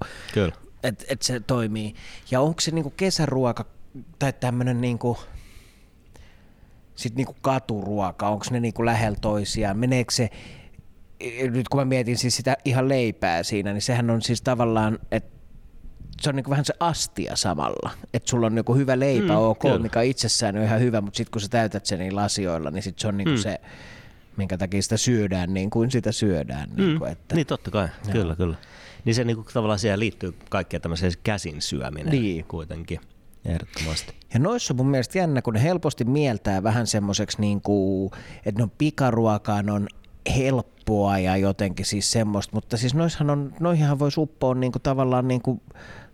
että et se toimii. Ja onko se niin kuin kesäruoka tai tämmöinen niin kuin, sit niin kuin katuruoka, onko ne niin kuin lähellä toisiaan, meneekö se nyt kun mä mietin siis sitä ihan leipää siinä, niin sehän on siis tavallaan, että se on niin vähän se astia samalla. Että sulla on niin hyvä leipä, mm, ok, kyllä. mikä itsessään on ihan hyvä, mutta sitten kun sä täytät sen niin lasioilla, niin sit se on niin mm. se, minkä takia sitä syödään niin kuin sitä syödään. Mm. Niin, kuin, että, niin totta kai, joo. kyllä, kyllä. Niin se niin kuin, tavallaan siihen liittyy kaikkea tämmöiseen käsin syöminen niin. kuitenkin. Ehdottomasti. Ja noissa on mun mielestä jännä, kun ne helposti mieltää vähän semmoiseksi, niin kuin, että ne on pikaruokaa, ne on helppoa ja jotenkin siis semmoista, mutta siis noissahan on, noihinhan voisi uppoa niin kuin tavallaan niin kuin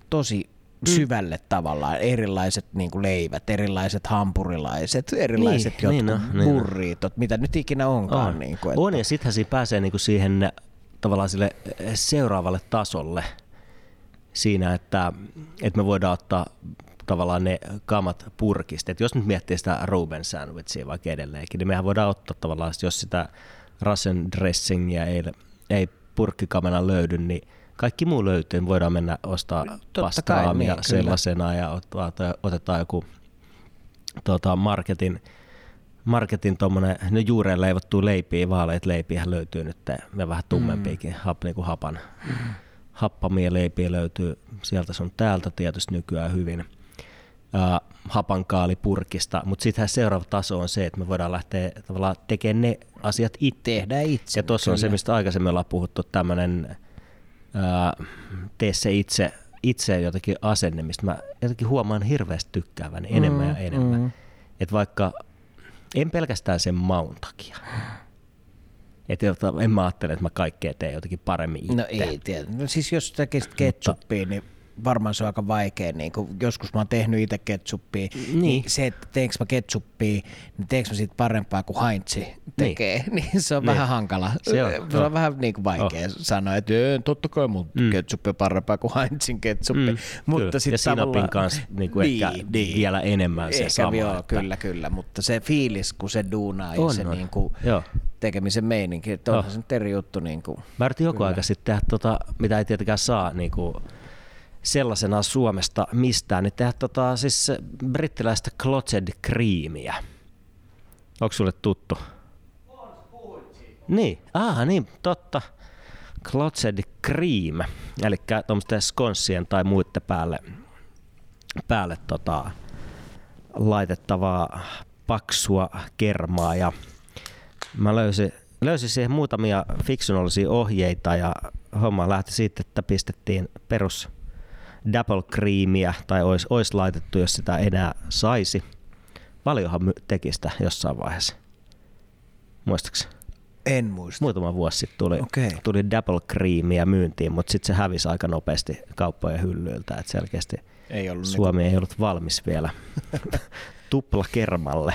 tosi mm. syvälle mm. tavallaan erilaiset niin kuin leivät, erilaiset hampurilaiset, erilaiset niin, jotkut niin no, burriitot, niin mitä nyt ikinä onkaan. On, niin kuin, että... on ja sittenhän siinä pääsee niin kuin siihen tavallaan sille seuraavalle tasolle siinä, että, että me voidaan ottaa tavallaan ne kamat purkista. Et jos nyt miettii sitä Ruben sandwichia vaikka edelleenkin, niin mehän voidaan ottaa tavallaan, jos sitä Russian dressingia ei, ei purkkikamena löydy, niin kaikki muu löytyy. Voidaan mennä ostaa pastraamia niin, sellaisena ja ottaa, otetaan joku tuota, marketin, marketin tuommoinen, ne juureen leivottu leipiä, vaaleet leipiä löytyy nyt ja vähän tummempiakin, mm. hap, niin kuin hapan. Mm. Happamia leipiä löytyy sieltä sun täältä tietysti nykyään hyvin – äh, hapankaalipurkista, mutta sittenhän seuraava taso on se, että me voidaan lähteä tavallaan tekemään ne asiat itse. Tehdään itse. Ja tuossa on se, mistä aikaisemmin ollaan puhuttu, tämmöinen äh, tee se itse, itse jotenkin asenne, mistä mä jotenkin huomaan hirveästi tykkäävän enemmän mm, ja enemmän. Mm. Että vaikka en pelkästään sen maun takia, että en mä ajattele, että mä kaikkea teen jotenkin paremmin itse. No ei tiedä. No siis jos tekisit ketsuppia, niin varmaan se on aika vaikea. Niin kun joskus mä oon tehnyt itse ketsuppia, niin. niin se, että teenkö mä ketsuppia, niin teekö mä siitä parempaa kuin Heinz tekee, niin, niin se on niin. vähän hankala. Se on, se on vähän niin kuin vaikea oh. sanoa, että totta kai mun mm. ketsuppi on parempaa kuin Heinzin ketsuppi. Mm. Mutta sit ja sinapin kanssa niin kuin niin, ehkä niin. vielä enemmän se ehkä, sama. Joo, että... kyllä, kyllä, mutta se fiilis, kun se duunaa on, ja se on. Niin kuin, joo tekemisen meininki, että onhan oh. se nyt eri juttu. Niin kuin, Mä yritin joku aika sitten tehdä tota, mitä ei tietenkään saa niin kuin, sellaisena Suomesta mistään, niin tehdä tota, siis brittiläistä clotted creamiä. Onko sulle tuttu? Niin, ah, niin, totta. Clotted cream, eli tuommoisten skonssien tai muiden päälle, päälle tota, laitettavaa paksua kermaa ja mä löysin, löysin siihen muutamia fiksunallisia ohjeita ja homma lähti siitä, että pistettiin perus double creamia tai olisi, olisi laitettu, jos sitä enää saisi. Paljonhan teki sitä jossain vaiheessa. Muistaakseni? En muista. Muutama vuosi sitten tuli, okay. tuli double creamia myyntiin, mutta sitten se hävisi aika nopeasti kauppojen hyllyiltä. Et selkeästi ei ollut Suomi niin... ei ollut valmis vielä tupla kermalle.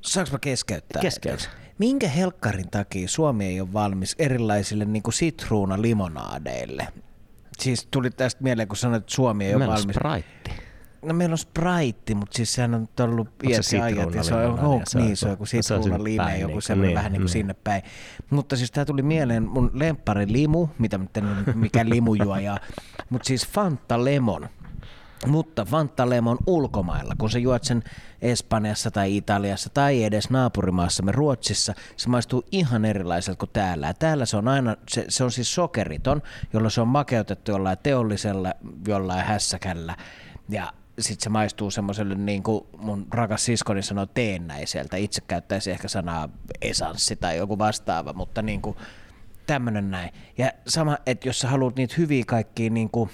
Saanko mä keskeyttää? Keskeytä. Minkä helkkarin takia Suomi ei ole valmis erilaisille niin sitruunalimonaadeille? Siis tuli tästä mieleen, kun sanoit, että Suomi ei meillä ole valmis. Sprite. No meillä on Sprite, mutta siis sehän on ollut ja ajat. Ja se on, oh, se niin, se on joku lime, joku semmoinen niin, vähän niin kuin mm. sinne päin. Mutta siis tämä tuli mieleen mun lemppari limu, mitä nyt mikä limujuoja, mutta siis Fanta Lemon mutta Fanta Lemon ulkomailla, kun sä juot sen Espanjassa tai Italiassa tai edes naapurimaassamme Ruotsissa, se maistuu ihan erilaiselta kuin täällä. Ja täällä se on aina, se, se on siis sokeriton, jolla se on makeutettu jollain teollisella, jollain hässäkällä. Ja sitten se maistuu semmoiselle, niin kuin mun rakas siskoni sanoi, teennäiseltä. Itse käyttäisi ehkä sanaa esanssi tai joku vastaava, mutta niin kuin tämmöinen näin. Ja sama, että jos sä haluat niitä hyviä kaikkia niin kuin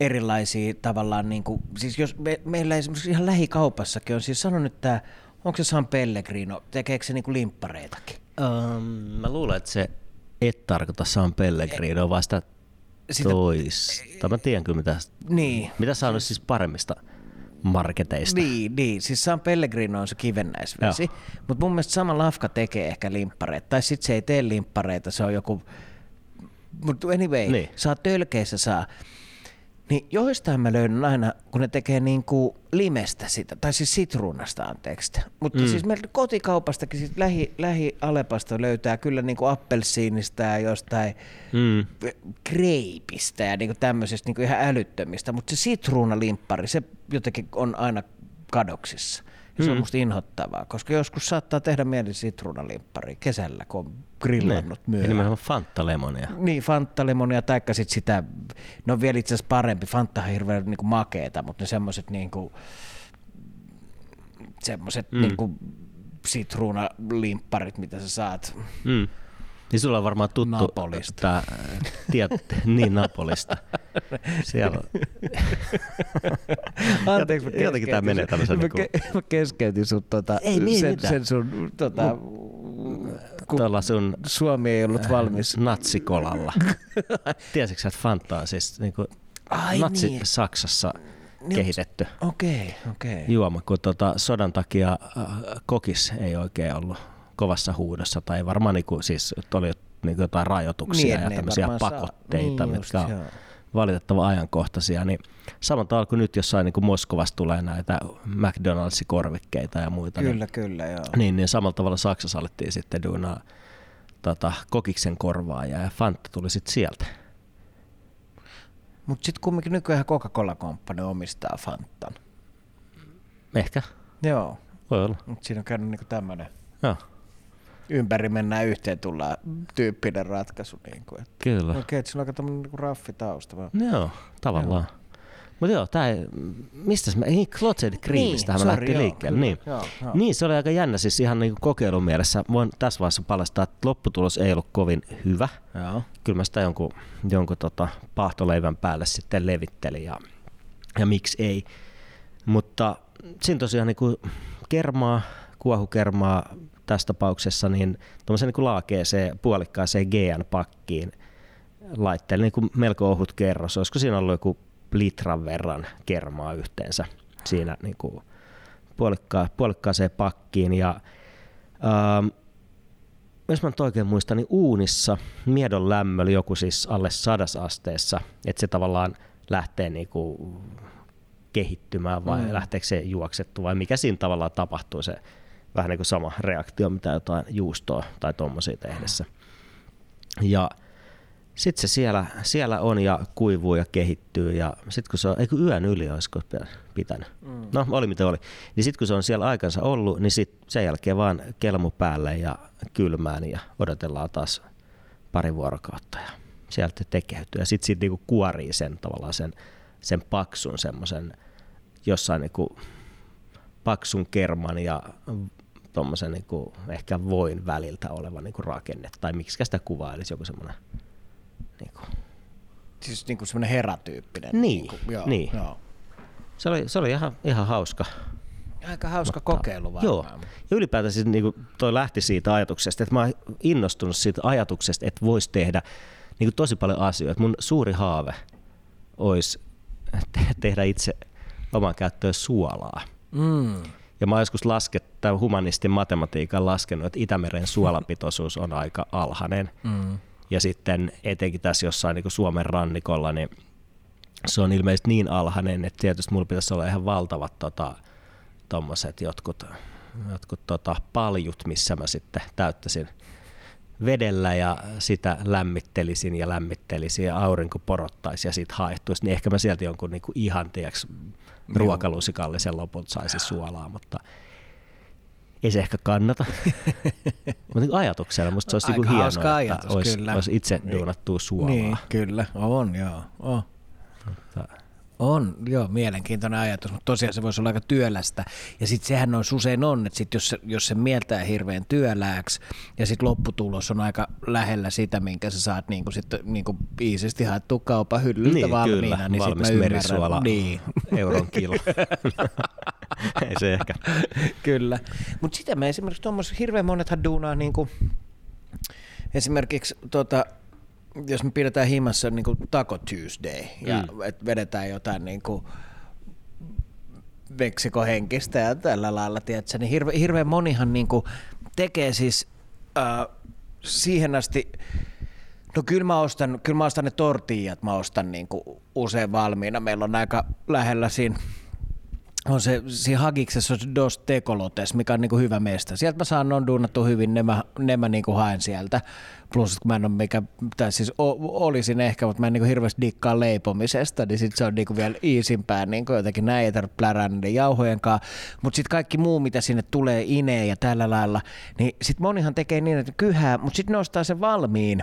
erilaisia tavallaan, niin kuin, siis jos me, meillä esimerkiksi ihan lähikaupassakin on, siis sanon nyt tämä, onko se San Pellegrino, tekeekö se niin kuin limppareitakin? Um, mä luulen, että se et tarkoita San Pellegrino, vaan sitä, sitä toista. Mä tiedän kyllä, mitä, niin. mitä sä on siis paremmista marketeista. Niin, niin, siis San Pellegrino on se kivennäisvesi, mutta mun mielestä sama lafka tekee ehkä limppareita, tai sitten se ei tee limppareita, se on joku Mutta anyway, niin. saa tölkeissä saa. Niin joistain mä löydän aina, kun ne tekee niinku limestä sitä, tai siis sitruunasta anteeksi. Mutta Mm. siis meiltä kotikaupastakin sit lähi, lähi Alepasta löytää kyllä niinku appelsiinista ja jostain Mm. kreipistä ja niinku tämmöisestä niinku ihan älyttömistä, mutta se sitruunalimppari, se jotenkin on aina kadoksissa. Se on Mm. musta inhottavaa, koska joskus saattaa tehdä mieli sitruunalimppari kesällä, kun on grillannut Ja myöhään. nimenomaan Fanta Lemonia. Niin, Fanta-lemonia, taikka sit sitä, no on vielä itse asiassa parempi, Fanta on hirveän niinku makeeta, mutta ne semmoset niinku, semmoset Mm. mm. niinku sitruunalimpparit, mitä sä saat. Mm. Niin sulla on varmaan tuttu Napolista. Tää, tiet, niin Napolista. Siellä. Anteeksi, mä Jotenkin tää menee tämmöisen Mä, ke- mä keskeytin sun tota, Ei niin sen, mitään. sen sun tota, kun Tuolla sun Suomi ei ollut valmis. natsikolalla. Tiesitkö sä, että Fanta on siis niin kuin Ai natsi niin. Saksassa Niin, kehitetty Okei, okei. juoma, kun tota, sodan takia äh, kokis ei oikein ollut kovassa huudossa, tai varmaan niinku, siis oli niinku jotain rajoituksia Niin, ja ne tämmöisiä varmaan saa. pakotteita, Niin mitkä on valitettavan ajankohtaisia, niin samalla tavalla kuin nyt jossain niin kuin Moskovassa tulee näitä McDonald's-korvikkeita ja muita, Kyllä, kyllä, joo. niin, niin, niin samalla tavalla Saksassa alettiin sitten duunaa tota, kokiksen korvaaja ja Fanta tuli sitten sieltä. Mutta sitten kumminkin nykyään Coca-Cola Company omistaa Fantan. Ehkä, Joo, voi olla. mutta siinä on käynyt niinku tämmöinen Joo, ympäri mennään yhteen tullaan tyyppinen ratkaisu. Niinku, että kyllä. Okei, että siinä on aika tämmöinen niinku raffi tausta. Vaan. Joo, tavallaan. Mutta joo, tää ei, mistä mä, ei Closet Creamistä niin, lähti joo, liikkeelle. Niin. joo, joo. niin, se oli aika jännä siis ihan niin kokeilun mielessä. Voin tässä vaiheessa paljastaa, että lopputulos ei ollut kovin hyvä. Joo. Kyllä mä sitä jonkun, jonkun tota paahtoleivän päälle sitten levittelin ja, ja miksi ei. Mutta siinä tosiaan niin kuin kermaa, kuohukermaa tässä tapauksessa, niin tuommoisen niin laakeeseen puolikkaaseen GN-pakkiin laittelin niin kuin melko ohut kerros. Olisiko siinä ollut joku litran verran kermaa yhteensä siinä niin kuin puolikka, puolikkaaseen pakkiin. Ja, ähm, jos mä nyt oikein muistan, niin uunissa miedon lämmöllä joku siis alle sadasasteessa, että se tavallaan lähtee niinku kehittymään vai mm. lähteekö se juoksettu vai mikä siinä tavallaan tapahtuu se vähän niin kuin sama reaktio, mitä jotain juustoa tai tuommoisia tehdessä. Ja sitten se siellä, siellä on ja kuivuu ja kehittyy ja sitten kun se on, eikö yön yli olisiko pitänyt, mm. no oli mitä oli, niin sitten kun se on siellä aikansa ollut, niin sit sen jälkeen vaan kelmu päälle ja kylmään ja odotellaan taas pari vuorokautta ja sieltä tekeytyy ja sitten siitä niinku kuorii sen tavallaan sen, sen paksun semmoisen jossain niinku paksun kerman ja tuommoisen niinku ehkä voin väliltä oleva niinku rakenne tai miksi sitä kuvailisi joku semmoinen niinku. Siis niinku semmoinen heratyyppinen. Niin, niinku, joo, niin. Joo. Se oli, se oli ihan, ihan hauska. Aika hauska kokeilu varmaan. Joo. Ja ylipäätään siis niin toi lähti siitä ajatuksesta, että mä oon innostunut siitä ajatuksesta, että voisi tehdä niin tosi paljon asioita. Mun suuri haave olisi te- tehdä itse oman käyttöön suolaa. Mm. Ja mä oon joskus lasket, tai humanistin matematiikan laskenut, että Itämeren suolapitoisuus on aika alhainen. Mm. Ja sitten etenkin tässä jossain niin Suomen rannikolla, niin se on ilmeisesti niin alhainen, että tietysti mulla pitäisi olla ihan valtavat tota, tommoset jotkut, jotkut tota, paljut, missä mä sitten täyttäisin vedellä ja sitä lämmittelisin ja lämmittelisin ja aurinko porottaisi ja siitä haehtuisi, niin ehkä mä sieltä jonkun niinku ihan tiiäks, ruokalusikallisen lopulta saisi suolaa, mutta ei se ehkä kannata. mutta niin ajatuksena musta se olisi Aika niinku hauska hienoa, ajatus, että olisi, kyllä. olisi itse Niin. duunattua suolaa. Niin, kyllä. On, joo. On. Mutta- On, joo, mielenkiintoinen ajatus, mutta tosiaan se voisi olla aika työlästä. Ja sitten sehän on usein on, että sit jos, se, jos se mieltää hirveän työlääksi ja sitten lopputulos on aika lähellä sitä, minkä sä saat niinku sit, niinku iisisti haettua kaupan hyllyltä Niin, valmiina, kyllä. niin sitten mä merisuola. ymmärrän. Niin. euron kilo. ei se ehkä. Kyllä. Mutta sitä me esimerkiksi tuommoisessa hirveän monethan duunaa niinku, esimerkiksi tota, jos me pidetään himassa niin kuin Taco Tuesday ja mm. et vedetään jotain niin kuin Meksikohenkistä ja tällä lailla, tiedätkö, niin hirve, hirveän monihan niin kuin tekee siis äh, siihen asti No kyllä mä ostan, kyllä mä ostan ne tortillat, mä ostan niinku usein valmiina. Meillä on aika lähellä siinä on se, siinä Hagiksessa on se Dos Tekolotes, mikä on niinku hyvä mestä. Sieltä mä saan on duunattu hyvin, ne mä, ne mä niinku haen sieltä. Plus, kun mä en ole mikä, tai siis o, olisin ehkä, mutta mä en niinku hirveästi dikkaa leipomisesta, niin sit se on niinku vielä iisimpää, niinku jotenkin näin ei tarvitse plärää niiden jauhojen kanssa. Mutta sitten kaikki muu, mitä sinne tulee, inee ja tällä lailla, niin sit monihan tekee niin, että kyhää, mutta sitten ne ostaa sen valmiin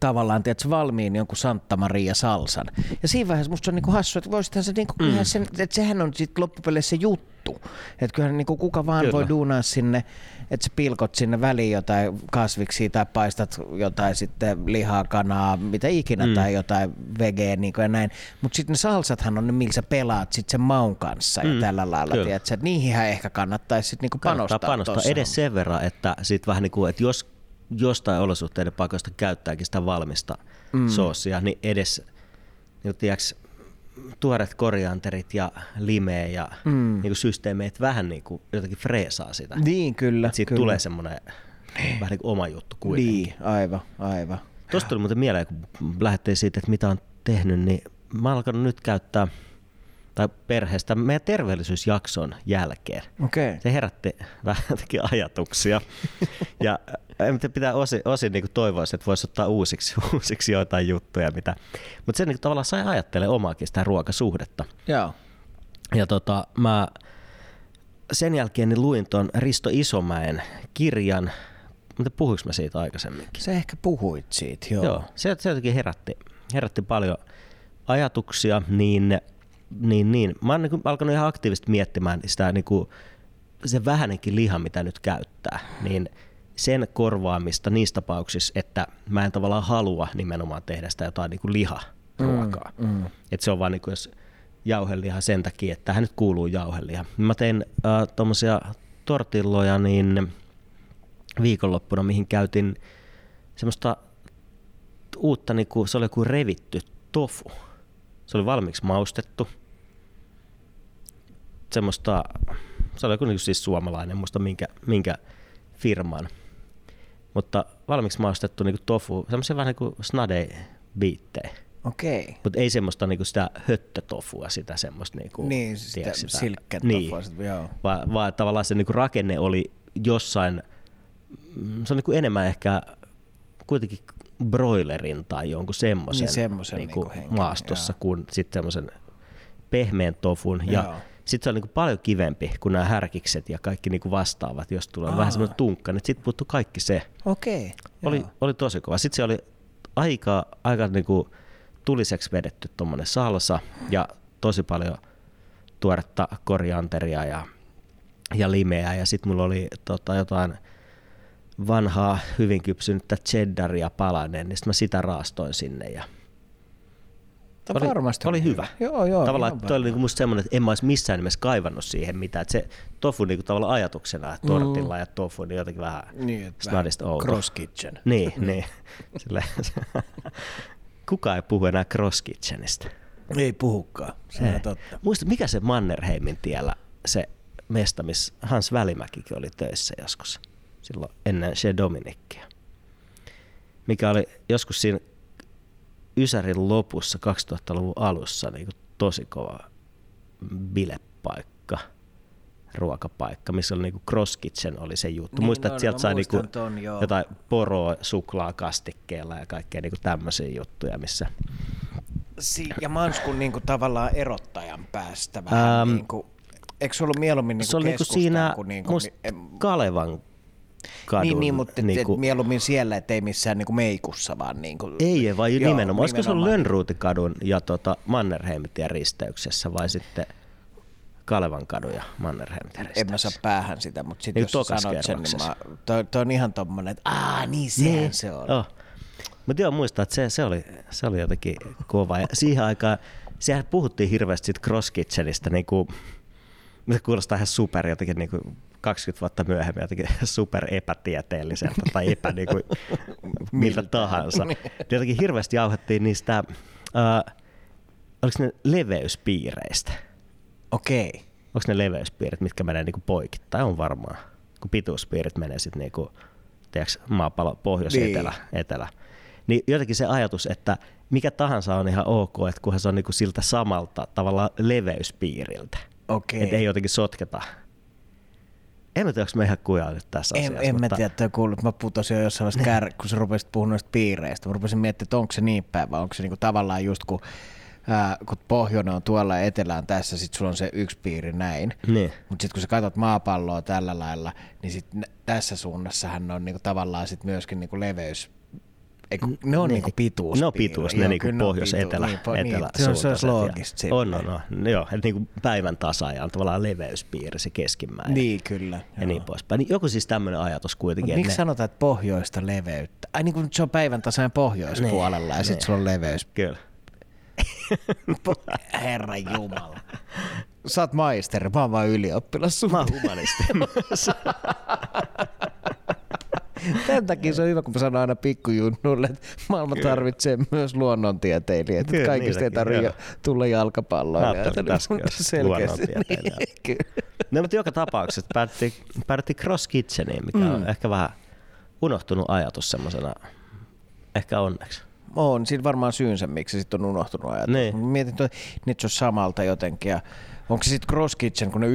tavallaan tiedätkö, valmiin jonkun Santa Maria salsan. Ja siinä vaiheessa musta se on niinku hassu, että voisithan se niinku, mm. sen, että sehän on sitten loppupeleissä se juttu. Että kyllähän niinku kuka vaan Kyllä. voi duunaa sinne, että sä pilkot sinne väliin jotain kasviksi tai paistat jotain sitten lihaa, kanaa, mitä ikinä mm. tai jotain vegeä niin ja näin. Mutta sitten ne salsathan on ne, millä sä pelaat sitten sen maun kanssa mm. ja tällä lailla, tiedätkö, että niihinhän ehkä kannattaisi sitten niinku panostaa. panostaa tossa. edes sen verran, että sit vähän niin kuin, että jos jostain olosuhteiden paikoista käyttääkin sitä valmista mm. soosia, niin edes niin tiiäks, tuoret korianterit ja limeä ja mm. niin systeemeit vähän niin kuin jotenkin freesaa sitä. Niin, kyllä. Siitä kyllä. tulee semmoinen vähän niin kuin oma juttu kuitenkin. Niin, aivan, aivan. Tuosta tuli muuten mieleen, kun lähdettiin siitä, että mitä on tehnyt, niin mä alkanut nyt käyttää tai perheestä meidän terveellisyysjakson jälkeen. Okay. Se herätti vähän ajatuksia. ja en pitää osin, osin niin toivoisi, että voisi ottaa uusiksi, uusiksi joitain juttuja. Mitä. Mutta se niin tavallaan sai ajattele omaakin sitä ruokasuhdetta. Joo. Ja tota, mä sen jälkeen niin luin tuon Risto Isomäen kirjan, mutta puhuinko mä siitä aikaisemminkin? Se ehkä puhuit siitä, joo. joo se, se jotenkin herätti, herätti paljon ajatuksia, niin, niin, niin. mä oon niin alkanut ihan aktiivisesti miettimään sitä niin kuin, se vähänenkin liha, mitä nyt käyttää, niin – sen korvaamista niissä tapauksissa, että mä en tavallaan halua nimenomaan tehdä sitä jotain niin kuin liharuokaa. Mm, mm. Että se on vaan niin kuin jos jauheliha sen takia, että tähän nyt kuuluu jauheliha. Mä tein äh, tuommoisia tortilloja niin viikonloppuna, mihin käytin semmoista uutta, niin kuin, se oli kuin revitty tofu. Se oli valmiiksi maustettu. Semmoista, se oli kuin siis suomalainen, muista minkä, minkä firman mutta valmiiksi maustettu niin tofu, semmoisen vähän niin kuin snade biittejä. Okei. Okay. Mutta ei semmoista niinku sitä höttötofua, sitä semmoista niinku, niin, sitä, sitä niin. joo. Vaan, vaan tavallaan se niinku rakenne oli jossain, se on niinku enemmän ehkä kuitenkin broilerin tai jonkun semmoisen, niin, semmoisen niinku niinku maastossa joo. kuin sitten semmoisen pehmeän tofun. Joo. Ja sitten se on niinku paljon kivempi kuin nämä härkikset ja kaikki niinku vastaavat, jos tulee Aa. vähän semmoinen tunkka, niin sitten puuttuu kaikki se. Okei. Oli, oli tosi kova. Sitten se oli aika, aika niinku tuliseksi vedetty tuommoinen salsa ja tosi paljon tuoretta korianteria ja, ja limeä ja sitten mulla oli tota, jotain vanhaa hyvin kypsynyttä cheddaria palanen, niin sitten mä sitä raastoin sinne ja oli, varmasti oli hyvä. Joo, joo. Tavallaan toi oli niinku musta semmoinen, että en mä olisi missään nimessä kaivannut siihen mitään. Että se tofu niinku tavallaan ajatuksena, että tortilla mm. ja tofu, niin jotenkin vähän niin, snadista outo. Cross kitchen. Niin, niin. Sille, kuka ei puhu enää cross kitchenistä? Ei puhukaan, se on totta. Muista, mikä se Mannerheimin tiellä, se mesta, missä Hans Välimäkikin oli töissä joskus, silloin ennen Che Dominikkia. Mikä oli joskus siinä Ysärin lopussa 2000-luvun alussa niin kuin tosi kova bilepaikka, ruokapaikka, missä oli niinku cross kitchen oli se juttu. Niin, Muistat, no, että sieltä no, sai niinku ton, jotain poroa suklaa kastikkeella ja kaikkea niinku tämmöisiä juttuja, missä... Si- ja Manskun niinku tavallaan erottajan päästä vähän ähm, niinku, eikö se ollut mieluummin niinku se oli niinku siinä kuin niinku, Kalevan kadun. Niin, niin mutta niin kuin, mieluummin siellä, ettei missään niin kuin meikussa, vaan niin kuin, Ei, vai joo, nimenomaan. Olisiko se ollut Lönnruutikadun ja tota Mannerheimintien risteyksessä vai sitten Kalevan kadun ja risteyksessä? En mä saa päähän sitä, mutta sitten niin jos sanot sen, niin mä, toi, toi on ihan tommonen, että aah, niin sehän niin. se on. Oh. Mutta joo, muistaa, että se, se, oli, se oli jotenkin kova. Ja siihen aikaan, sehän puhuttiin hirveästi siitä cross kitchenistä, niin kuin, se kuulostaa ihan super jotenkin niin kuin 20 vuotta myöhemmin jotenkin super epätieteelliseltä tai epä niin kuin, miltä tahansa. Niin. Jotenkin hirveästi jauhettiin niistä, uh, oliko ne leveyspiireistä? Okei. Okay. Onko ne leveyspiirit, mitkä menee niin poikittain? On varmaan. Kun pituuspiirit menee sitten niin kuin, tiedätkö, maapallo pohjois-etelä. Niin. Etelä. Niin jotenkin se ajatus, että mikä tahansa on ihan ok, että kunhan se on niinku siltä samalta tavalla leveyspiiriltä. Okei. Että ei jotenkin sotketa. En mä tiedä, onko mä ihan kuja nyt tässä En, asiassa. en mä mutta- tiedä, että kuullut, mä putosin jo jossain vaiheessa kär, kun sä rupesit puhumaan noista piireistä. Mä rupesin miettimään, että onko se niin päin vai onko se niinku tavallaan just kun, ää, kun pohjoinen on tuolla ja etelä on tässä, sit sulla on se yksi piiri näin. Niin. Mutta sitten kun sä katsot maapalloa tällä lailla, niin sit tässä suunnassahan on niinku tavallaan sit myöskin niinku leveys, Eiku, ne on Niin. niinku pituus. No pituus, ne niinku pohjois, etelä, niin, etelä niin, se on, se ja- loogista. On, on, silleen. on. Joo, että niinku päivän tasaaja on tavallaan leveyspiiri, se keskimmäinen. Niin, kyllä. Ja joo. niin poispäin. Niin joku siis tämmöinen ajatus kuitenkin. Miksi ne- sanotaan, että pohjoista leveyttä? Ai niin kuin se on päivän tasainen pohjoispuolella ja Niin, sitten sulla on leveys. Kyllä. Herra Jumala. Sä oot maisteri, mä oon vaan ylioppilas. Mä oon humanisti. Tämän takia se on hyvä, kun mä sanon aina pikkujunnulle, että maailma tarvitsee myös luonnontieteilijöitä. Kyllä, Kaikista ei tarvitse joo. tulla olisi luonnontieteilijä. Niin, kyllä. no, mutta joka tapauksessa päädyttiin, päädyttiin Cross Kitcheniin, mikä mm. on ehkä vähän unohtunut ajatus semmoisena, ehkä onneksi. On, siinä varmaan syynsä, miksi sitten on unohtunut ajatus. Niin. Mietin, että nyt se on samalta jotenkin. Ja onko se sitten cross kitchen, kun ne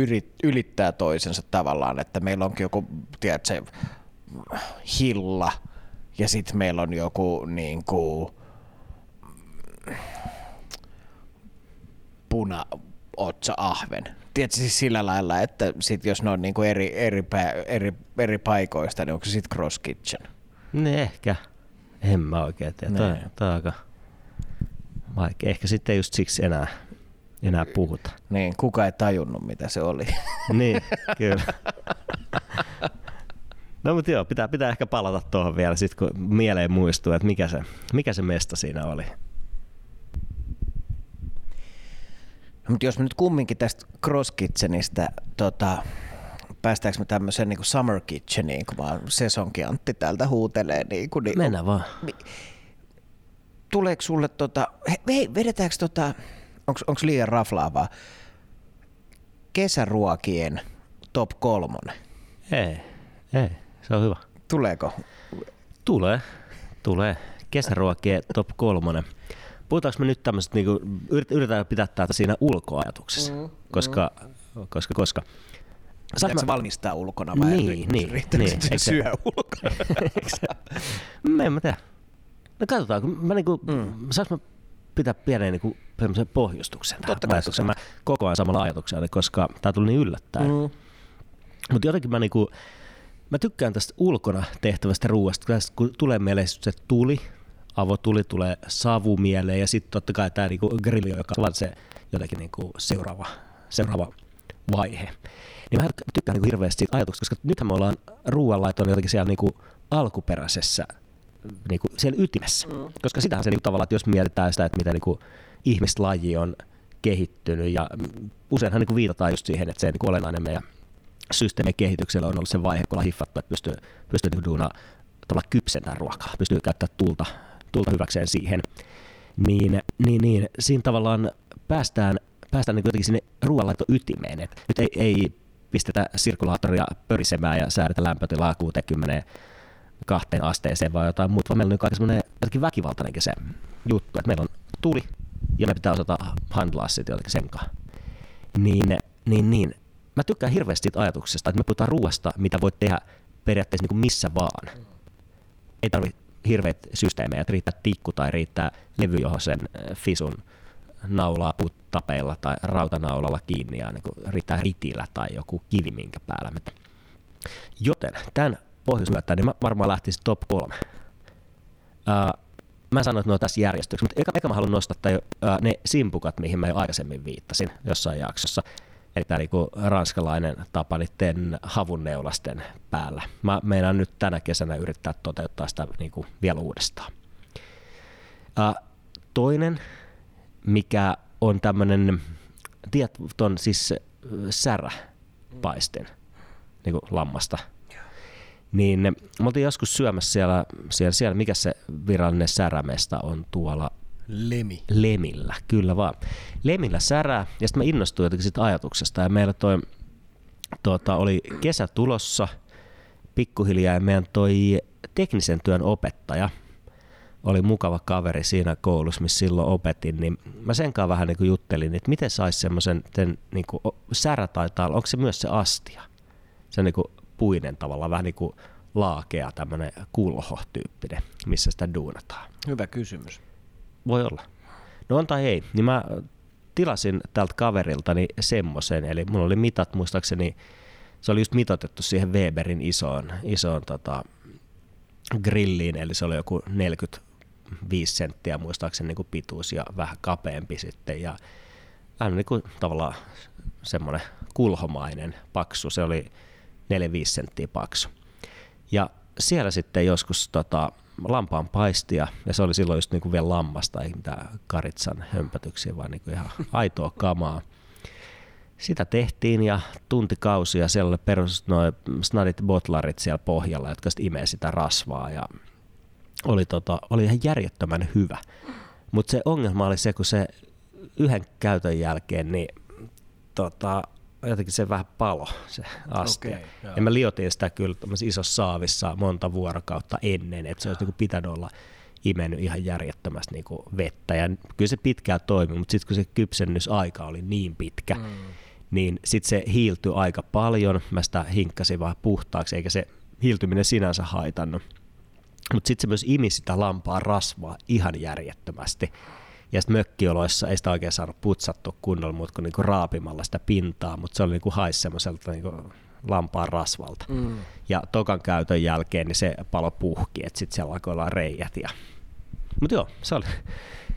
ylittää toisensa tavallaan, että meillä onkin joku, tiedätkö, hilla ja sitten meillä on joku niin kuin, punaotsa ahven. Tiedätkö siis sillä lailla, että sit jos ne on niin kuin eri, eri, pää, eri, eri paikoista, niin onko se sitten cross kitchen? Niin ehkä. En mä oikein tiedä. Toi on aika vaikea. Ehkä sitten just siksi enää, enää puhuta. Niin, kuka ei tajunnut, mitä se oli. niin, kyllä. No mutta joo, pitää, pitää ehkä palata tuohon vielä, sit kun mieleen muistuu, että mikä se, mikä se mesta siinä oli. No, mutta jos me nyt kumminkin tästä Cross Kitchenistä tota, päästäänkö me tämmöiseen niin Summer Kitcheniin, kun vaan Sesonkin Antti täältä huutelee. Niin, kuin, niin Mennään vaan. Tuleeko sulle, tota, he- hei, vedetäänkö tota, onko liian raflaavaa, kesäruokien top kolmonen? Ei, ei, se on hyvä. Tuleeko? Tulee, tulee. Kesäruokien top kolmonen. Puhutaanko me nyt tämmöisestä, niinku, yrit- yritetään pitää täältä siinä ulkoajatuksessa, mm, koska, koska, koska. Saanko Pitääkö se mä- valmistaa ulkona vai Niin, niin, niin. Eikö syö ulkona? Mä en mä tiedä. No katsotaan, kun mä niinku, mm. saanko mä pitää pienen niinku, semmoisen pohjustuksen tähän Totta kai ajatukseen. Mä koko ajan samalla ajatuksella, koska tää tuli niin yllättäen. Mm. Mutta jotenkin mä niinku, mä tykkään tästä ulkona tehtävästä ruoasta, kun tulee mieleen se tuli, avotuli, tulee savu mieleen ja sitten totta kai tämä niinku grilli, joka on se jotenkin niinku seuraava, seuraava vaihe. Niin mä tykkään niinku hirveästi siitä ajatuksesta, koska nythän me ollaan ruoanlaiton jotenkin siellä niinku alkuperäisessä niinku siellä ytimessä. Mm. Koska sitähän se niinku tavallaan, että jos mietitään sitä, että miten niinku ihmislaji on kehittynyt ja useinhan niinku viitataan just siihen, että se niinku olennainen meidän systeemin kehityksellä on ollut se vaihe, kun ollaan hiffattu, että pystyy, pystyy niinku duunaa tavallaan kypsentää ruokaa, pystyy käyttämään tulta, tulta hyväkseen siihen. Niin, niin, niin siinä tavallaan päästään, päästään niin jotenkin sinne ruoanlaito ytimeen. Et nyt ei, ei pistetä sirkulaattoria pörisemään ja säädetä lämpötilaa 60 kahteen asteeseen vai jotain muuta, vaan meillä on niin aika semmoinen väkivaltainenkin se juttu, että meillä on tuli ja me pitää osata handlaa sitä jotenkin sen kanssa. Niin, niin, niin. Mä tykkään hirveästi siitä ajatuksesta, että me puhutaan ruoasta, mitä voit tehdä periaatteessa niin kuin missä vaan. Ei tarvi hirveät systeemejä, että riittää tikku tai riittää levy, johon sen äh, fisun naulaa puttapeilla tai rautanaulalla kiinni ja niin riittää ritillä tai joku kivi minkä päällä. Joten tämän pohjoismyöttäen, niin mä varmaan lähtisin top kolme. Uh, mä sanoin, että ne on tässä järjestyksessä, mutta eka, eka mä haluan nostaa tai, uh, ne simpukat, mihin mä jo aikaisemmin viittasin jossain jaksossa. Eli tämä niinku ranskalainen tapa niiden havuneulasten päällä. Mä meinaan nyt tänä kesänä yrittää toteuttaa sitä niinku vielä uudestaan. Uh, toinen, mikä on tämmöinen, tiedät, ton siis säräpaistin, niin kuin lammasta. Niin me oltiin joskus syömässä siellä, siellä, siellä mikä se virallinen särämesta on tuolla Lemi. Lemillä, kyllä vaan. Lemillä särää, ja sitten mä innostuin jotenkin siitä ajatuksesta, ja meillä toi, tuota, oli kesä tulossa pikkuhiljaa, ja meidän toi teknisen työn opettaja oli mukava kaveri siinä koulussa, missä silloin opetin, niin mä sen kanssa vähän niin kuin juttelin, että miten saisi semmoisen, niin särä taitaa, onko se myös se astia? Se niin kuin puinen tavallaan, vähän niin kuin laakea tämmöinen kulho-tyyppinen, missä sitä duunataan. Hyvä kysymys. Voi olla. No on tai ei, niin mä tilasin tältä kaveriltani semmoisen, eli mulla oli mitat muistaakseni, se oli just mitotettu siihen Weberin isoon, isoon tota, grilliin, eli se oli joku 45 senttiä muistaakseni niin kuin pituus ja vähän kapeampi sitten ja vähän niin kuin tavallaan semmoinen kulhomainen paksu, se oli 4-5 senttiä paksu. Ja siellä sitten joskus tota, lampaan paistia, ja se oli silloin just niin kuin vielä lammasta, ei mitään karitsan hömpötyksiä, vaan niin kuin ihan aitoa kamaa. Sitä tehtiin ja tuntikausia siellä oli perus noin snadit botlarit siellä pohjalla, jotka sitten imee sitä rasvaa ja oli, tota, oli ihan järjettömän hyvä. Mutta se ongelma oli se, kun se yhden käytön jälkeen, niin tota, jotenkin se vähän palo se astia. Okay, ja mä liotin sitä kyllä isossa saavissa monta vuorokautta ennen, että se olisi niinku pitänyt olla imennyt ihan järjettömästi niinku vettä. Ja kyllä se pitkään toimi, mutta sitten kun se kypsennysaika oli niin pitkä, mm. niin sitten se hiiltyi aika paljon. Mä sitä hinkkasin vaan puhtaaksi, eikä se hiiltyminen sinänsä haitannut. Mutta sitten se myös imi sitä lampaa rasvaa ihan järjettömästi. Ja sitten mökkioloissa ei sitä oikein saanut putsattua kunnolla, mutta kuin niinku raapimalla sitä pintaa, mutta se oli niinku haisi semmoiselta niinku lampaan rasvalta. Mm. Ja tokan käytön jälkeen niin se palo puhki, että sitten siellä alkoi olla reijät. Ja... Mutta joo, se oli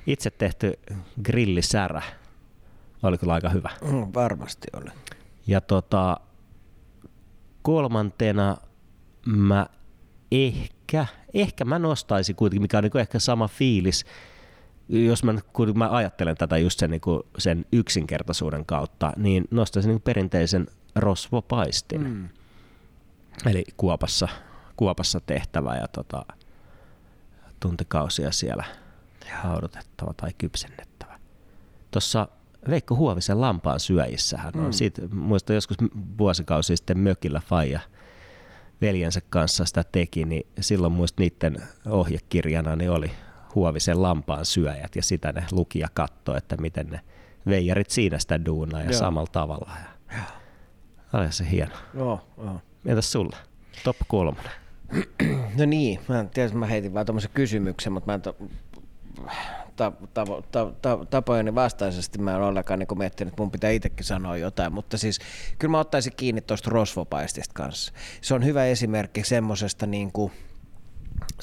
itse tehty grillisärä. Oli kyllä aika hyvä. Mm, varmasti oli. Ja tota, kolmantena mä ehkä, ehkä mä nostaisin kuitenkin, mikä on niin ehkä sama fiilis, jos mä, kun mä ajattelen tätä just sen, niin kuin sen yksinkertaisuuden kautta, niin nostaisin niin perinteisen rosvopaistin. Mm. Eli kuopassa, kuopassa tehtävä ja tota, tuntikausia siellä haudutettava tai kypsennettävä. Tuossa Veikko Huovisen lampaan syöjissähän mm. on siitä, muista joskus vuosikausi sitten mökillä Faija veljensä kanssa sitä teki, niin silloin muista niiden ohjekirjana niin oli Huovisen lampaan syöjät ja sitä ne luki ja katsoi, että miten ne veijarit siinä sitä duunaa ja Joo. samalla tavalla. Ja... Oli se hieno. Joo, joo. Entäs sulle? Top kolmonen. No niin, mä en tiedä, mä heitin vaan tuommoisen kysymyksen, mutta mä en to, ta, ta, ta, ta, tapojeni vastaisesti mä en ollenkaan niin miettinyt, että mun pitää itsekin sanoa jotain, mutta siis kyllä mä ottaisin kiinni tuosta rosvopaistista kanssa. Se on hyvä esimerkki semmoisesta niin kuin,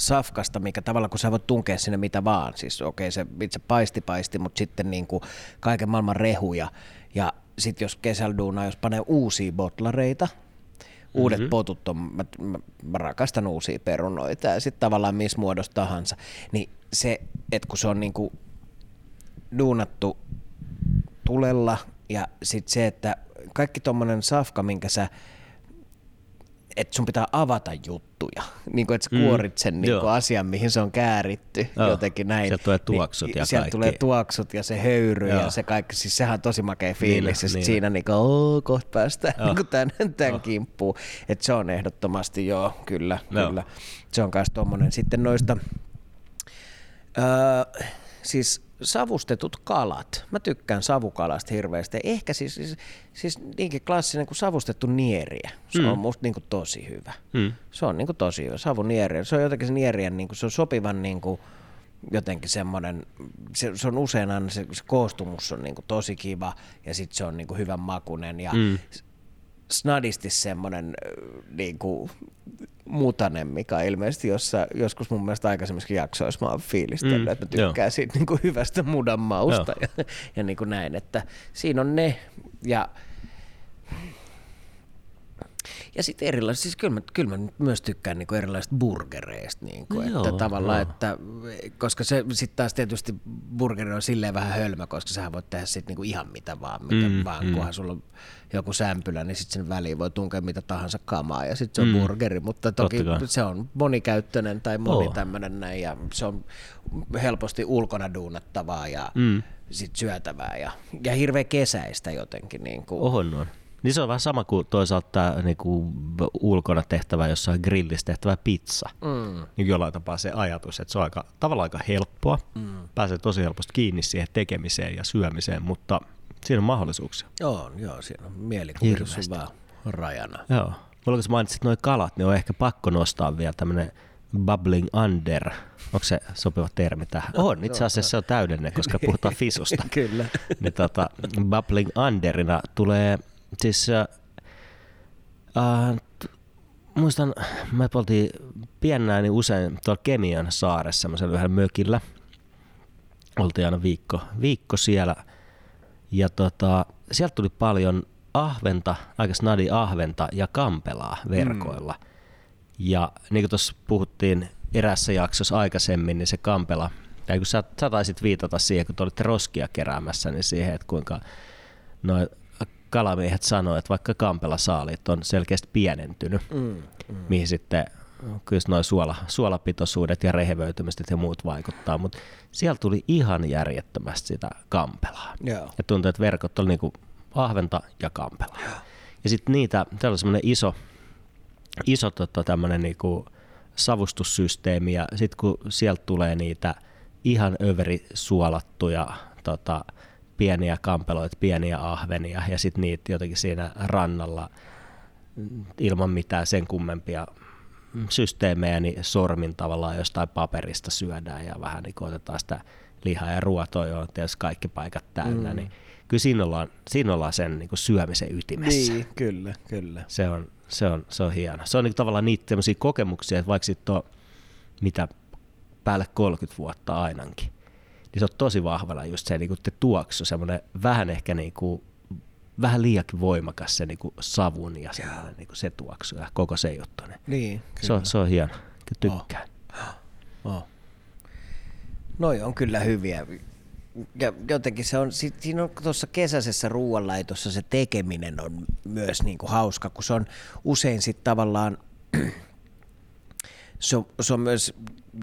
safkasta, mikä tavalla kun sä voit tunkea sinne mitä vaan, siis okei okay, se itse paisti paisti, mutta sitten niin kuin kaiken maailman rehuja. Ja sitten jos kesällä duunaa, jos panee uusia botlareita, uudet mm-hmm. potut on, mä, mä, mä rakastan uusia perunoita ja sitten tavallaan missä muodossa tahansa, niin se, että kun se on niin kuin duunattu tulella ja sitten se, että kaikki tuommoinen safka, minkä sä että sun pitää avata juttuja, niin kuin, että sä mm. kuorit sen niin kuin asian, mihin se on kääritty Joo. jotenkin näin. Sieltä tulee tuoksut niin, ja Sieltä kaikki. tulee tuoksut ja se höyry Joo. ja se kaikki, siis sehän on tosi makea fiilis niin, ja niin. siinä niin kuin, oh, kohta päästään niin kuin tämän, tämän oh. kimppuun. Että se on ehdottomasti joo, kyllä, Joo. kyllä. Se on myös tuommoinen sitten noista, öö, siis savustetut kalat. Mä tykkään savukalasta hirveästi. Ehkä siis, siis, siis niinkin klassinen kuin savustettu nieriä. Se mm. on musta niin kuin tosi hyvä. Mm. Se on niin kuin tosi hyvä. Savunieriä. Se on jotenkin se nierien, niin kuin, se on sopivan niin kuin, jotenkin semmoinen, se, se on usein aina se, se koostumus on niin kuin tosi kiva ja sitten se on niin kuin hyvän makunen ja mm. snadisti semmoinen niin kuin, mutanen, mikä ilmeisesti jossa, joskus mun mielestä aikaisemmissa jaksoissa mä oon fiilistellyt, mm, että mä tykkään joo. siitä niin kuin hyvästä mudan mausta ja, ja niin kuin näin, että siinä on ne ja ja sitten erilaiset, siis kyllä mä, kyllä mä myös tykkään niinku erilaisista burgereista, niinku, no että joo, tavallaan, joo. että, koska se sitten taas tietysti burgeri on silleen vähän hölmö, koska sä voit tehdä sitten niinku ihan mitä vaan, mitä mm, vaan, mm. kunhan sulla on joku sämpylä, niin sitten sen väliin voi tunkea mitä tahansa kamaa ja sitten se on mm. burgeri, mutta toki se on monikäyttöinen tai moni oh. tämmöinen näin ja se on helposti ulkona duunattavaa ja mm. sit syötävää ja, ja hirveän kesäistä jotenkin. Niin kuin. Ohon on. Niin se on vähän sama kuin toisaalta tämä niin kuin ulkona tehtävä, jossain grillissä tehtävä pizza. Mm. Niin jollain tapaa se ajatus, että se on aika, tavallaan aika helppoa. Mm. Pääsee tosi helposti kiinni siihen tekemiseen ja syömiseen, mutta siinä on mahdollisuuksia. Joo, joo siinä on mielikuvitus rajana. Joo. Mulla kun mainitsit noin kalat, niin on ehkä pakko nostaa vielä tämmöinen bubbling under. Onko se sopiva termi tähän? On, itse asiassa se on täydellinen, koska puhutaan fisusta. Kyllä. niin tota, bubbling underina tulee siis äh, äh, muistan, me oltiin piennää niin usein tuolla Kemian saaressa semmoisella yhdellä mökillä. Oltiin aina viikko, viikko siellä. Ja tota, sieltä tuli paljon ahventa, aika snadi ahventa ja kampelaa verkoilla. Mm. Ja niin kuin tuossa puhuttiin erässä jaksossa aikaisemmin, niin se kampela, tai kun sä, sä taisit viitata siihen, kun te olitte roskia keräämässä, niin siihen, että kuinka noin kalamiehet sanoivat, että vaikka kampela saalit on selkeästi pienentynyt, mm, mm. mihin sitten kyllä noin suola, suolapitoisuudet ja rehevöitymiset ja muut vaikuttaa, mutta siellä tuli ihan järjettömästi sitä kampelaa. Yeah. Ja tuntui, että verkot oli niinku ahventa ja kampelaa. Yeah. Ja sitten niitä, täällä on semmoinen iso, iso tota, tämmöinen niinku savustussysteemi ja sitten kun sieltä tulee niitä ihan överi suolattuja tota, pieniä kampeloita, pieniä ahvenia ja sitten niitä jotenkin siinä rannalla ilman mitään sen kummempia systeemejä, niin sormin tavallaan jostain paperista syödään ja vähän niin otetaan sitä lihaa ja ruotoa, jo tietysti kaikki paikat täynnä, mm. niin kyllä siinä ollaan, siinä ollaan sen niin syömisen ytimessä. Niin, kyllä, kyllä. Se on, se on, se on hieno. Se on niin tavallaan niitä kokemuksia, että vaikka sitten on mitä päälle 30 vuotta ainakin, niin se on tosi vahvana just se niin kuin te tuoksu, semmoinen vähän ehkä niin kuin, vähän liiankin voimakas se niin kuin savun ja semmoinen niin kuin se tuoksu ja koko se juttu. Niin, niin se, on, se on hieno, kyllä tykkään. Oh. Oh. Noi on kyllä hyviä. Ja jotenkin se on, siinä on tuossa kesäisessä ruoanlaitossa se tekeminen on myös niin kuin hauska, kun se on usein sitten tavallaan se on, se on myös,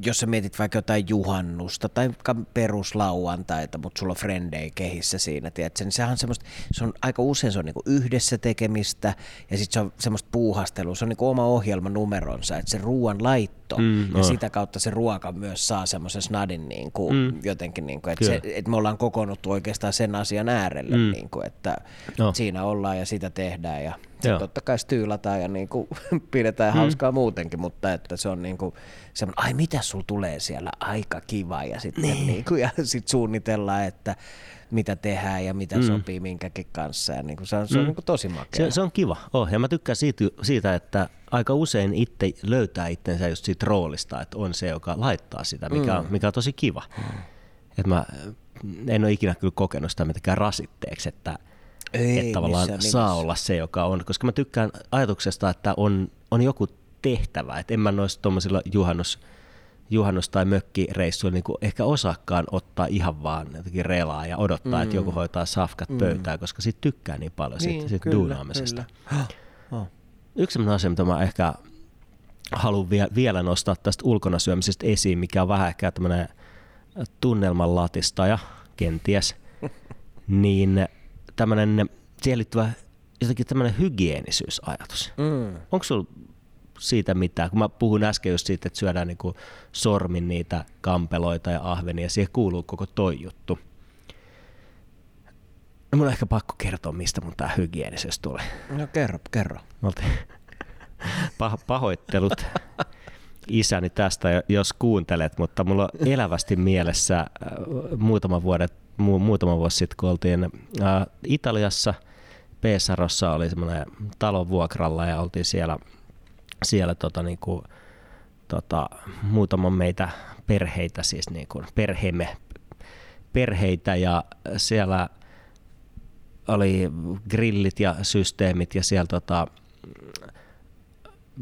jos sä mietit vaikka jotain juhannusta tai peruslauantaita, mutta sulla on frendei kehissä siinä, tiedätkö, niin sehän on semmoista, se on aika usein se on niinku yhdessä tekemistä ja sitten se on semmoista puuhastelua, se on niinku oma ohjelma numeronsa, että se ruoan laitto mm, ja no. sitä kautta se ruoka myös saa semmoisen snadin niinku, mm. jotenkin, niinku, että, se, että me ollaan kokoonnuttu oikeastaan sen asian äärelle, mm. niinku, että no. siinä ollaan ja sitä tehdään ja Joo. totta kai styylataan ja niin kuin, pidetään mm. hauskaa muutenkin, mutta että se on niin kuin, semmoinen, ai mitä sul tulee siellä, aika kiva ja sitten niin. niin kuin, ja sit suunnitellaan, että mitä tehdään ja mitä mm. sopii minkäkin kanssa ja niin kuin, se on, se on mm. niin kuin tosi makea. Se, se on kiva, oh, ja mä tykkään siitä, siitä, että aika usein itse löytää itsensä just siitä roolista, että on se, joka laittaa sitä, mikä, mm. mikä on tosi kiva. Mm. Et mä en ole ikinä kyllä kokenut sitä mitenkään rasitteeksi, että ei, että tavallaan saa olla se, joka on. Koska mä tykkään ajatuksesta, että on, on joku tehtävä. Että en mä noissa tuommoisilla juhannus, juhannus- tai mökkireissuilla niin ehkä osakkaan ottaa ihan vaan jotenkin relaa ja odottaa, mm. että joku hoitaa safkat mm. pöytään, koska siitä tykkää niin paljon niin, siitä, siitä kyllä, duunaamisesta. Kyllä. Oh. Yksi sellainen asia, mitä mä ehkä haluan vie, vielä nostaa tästä ulkona syömisestä esiin, mikä on vähän ehkä tämmöinen tunnelman latistaja kenties, niin tämmöinen siihen liittyvä jotenkin tämmöinen hygienisyys-ajatus. Mm. Onko sulla siitä mitään? Kun mä puhun äsken just siitä, että syödään niin sormin niitä kampeloita ja ahvenia, siihen kuuluu koko toi juttu. No, mun on ehkä pakko kertoa, mistä mun tää hygienisyys tulee. No kerro, kerro. Pah- pahoittelut isäni tästä, jos kuuntelet, mutta mulla on elävästi mielessä äh, muutama vuodet mu- muutama vuosi sitten, kun oltiin ää, Italiassa, Pesarossa oli semmoinen talon vuokralla ja oltiin siellä, siellä tota, niinku, tota, muutaman meitä perheitä, siis niinku, perheemme perheitä ja siellä oli grillit ja systeemit ja siellä tota,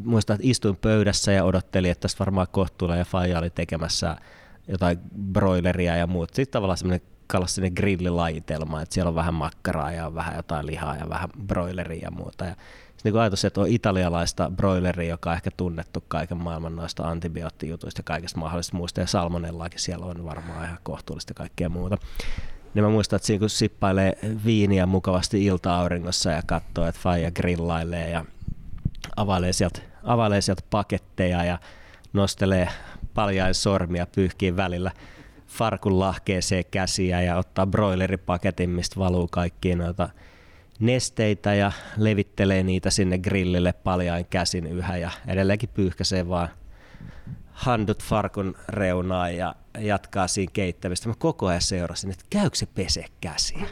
muistan, että istuin pöydässä ja odottelin, että tästä varmaan kohtuulla ja Faija oli tekemässä jotain broileria ja muut. Sitten tavallaan semmoinen klassinen grillilajitelma, että siellä on vähän makkaraa ja vähän jotain lihaa ja vähän broileria ja muuta. Ja niin kuin ajatus, että on italialaista broileria, joka on ehkä tunnettu kaiken maailman noista antibioottijutuista ja kaikesta mahdollisesta muusta, ja salmonellaakin siellä on varmaan ihan kohtuullista kaikkea muuta. niin mä muistan, että siinä kun sippailee viiniä mukavasti ilta-auringossa ja katsoo, että faija grillailee ja availee sieltä, availee sieltä paketteja ja nostelee paljain sormia pyyhkiin välillä farkun lahkeeseen käsiä ja ottaa broileripaketin, mistä valuu kaikkiin noita nesteitä ja levittelee niitä sinne grillille paljain käsin yhä ja edelleenkin pyyhkäsee vaan handut farkun reunaan ja jatkaa siinä keittämistä. Mä koko ajan seurasin, että käykö se pese käsiin?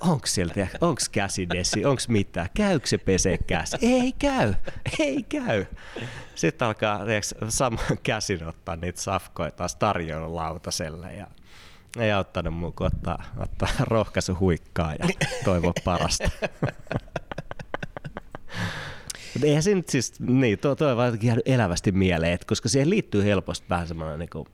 Onks sieltä, onks käsidesi, onks mitään, käykö se pese käsi? Ei käy, ei käy. Sitten alkaa tiiäks, saman käsin ottaa niitä safkoja taas tarjoilulautaselle ja ei auttanut muu kuin ottaa, ottaa rohkaisu huikkaa ja toivoa parasta. Mutta eihän se nyt siis, niin, tuo, tuo on vaan jäänyt elävästi mieleen, että koska siihen liittyy helposti vähän semmoinen niin kuin,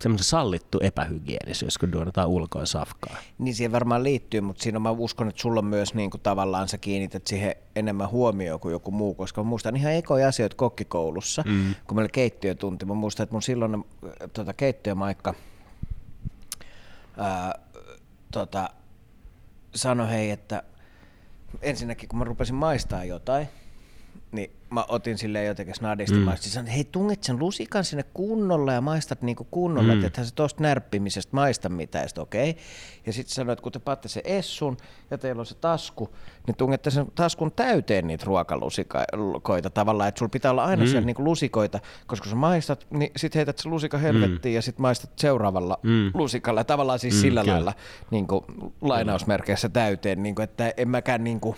semmoinen sallittu epähygienisyys, kun duonataan ulkoa safkaa. Niin siihen varmaan liittyy, mutta siinä mä uskon, että sulla myös niin kuin tavallaan sä kiinnität siihen enemmän huomioon kuin joku muu, koska mä muistan ihan ekoja asioita kokkikoulussa, mm. kun meillä keittiötunti. Mä muistan, että mun silloin tota, keittiömaikka ää, tota, sanoi hei, että ensinnäkin kun mä rupesin maistaa jotain, mä otin silleen jotenkin snadisti mm. maistin. Sanoin, hei tunget sen lusikan sinne kunnolla ja maistat niinku kunnolla, mm. että se tosta närppimisestä maista mitään. okei. Okay. Ja sitten sanoit, että kun te paatte se essun ja teillä on se tasku, niin tungette sen taskun täyteen niitä ruokalusikoita tavallaan, että sulla pitää olla aina mm. siellä niinku lusikoita, koska sä maistat, niin sit heität se lusika helvettiin mm. ja sit maistat seuraavalla mm. lusikalla. Ja tavallaan siis mm, sillä kyllä. lailla niin kuin lainausmerkeissä täyteen, niin kuin, että en mäkään niin kuin,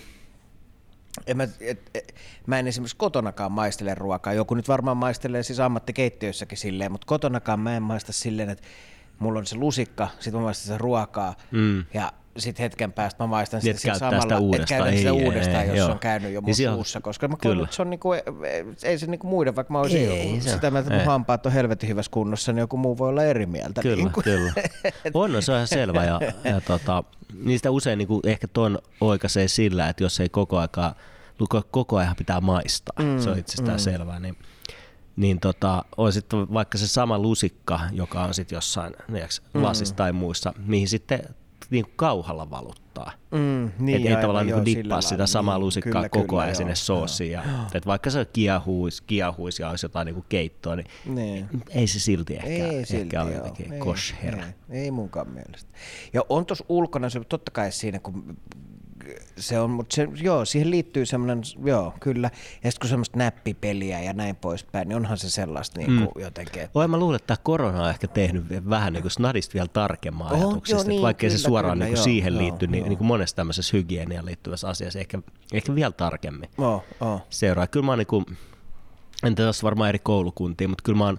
en mä, et, et, mä en esimerkiksi kotonakaan maistele ruokaa. Joku nyt varmaan maistelee siis ammattikeittiöissäkin silleen, mutta kotonakaan mä en maista silleen, että mulla on se lusikka, sit mä maistan sen ruokaa mm. ja sitten hetken päästä mä maistan niin, sitä samalla, sitä uudestaan, että sitä ei, uudestaan, ei, jos joo. on käynyt jo mun Niin suussa, koska mä koen, että se on niinku, ei se niinku muiden, vaikka mä olisin Ei se sitä että mun hampaat on helvetin hyvässä kunnossa, niin joku muu voi olla eri mieltä. Kyllä, Niinku. kyllä. On, no, se on ihan selvä. Ja, ja tota, niistä usein niin ehkä ton oikaisee sillä, että jos ei koko aikaa, luko- koko ajan pitää maistaa, mm, se on itsestään mm. selvää, niin, niin tota, on sitten vaikka se sama lusikka, joka on sitten jossain tiedätkö, lasissa tai muissa, mihin sitten niin kuin kauhalla valuttaa. Mm, niin, et ei tavallaan niin dippaa sitä lailla. samaa Niin, lusikkaa kyllä, koko ajan joo, sinne soosiin. Ja, et vaikka se kiehuisi, kiehuisi ja olisi jotain niin kuin keittoa, niin Niin. ei se silti ehkä, Ei silti, ehkä ole joo. jotenkin Ei, kosher. Ei, ei munkaan mielestä. Ja on tuossa ulkona se totta kai siinä, kun se on, mutta se, joo, siihen liittyy semmoinen, joo, kyllä. Ja sitten kun semmoista näppipeliä ja näin poispäin, niin onhan se sellaista niin kuin mm. jotenkin, että Oi, mä luulen, että tämä korona on ehkä tehnyt vähän niin kuin snadista vielä tarkemman On, ajatuksesta, joo, niin, vaikkei se kyllä, suoraan kyllä, niin kuin joo, siihen joo, liitty, niin, joo. niin kuin monessa tämmöisessä hygieniaan liittyvässä asiassa ehkä, ehkä vielä tarkemmin oh, oh. seuraa. Kyllä mä oon niin kuin, en tässä varmaan eri koulukuntia, mutta kyllä mä oon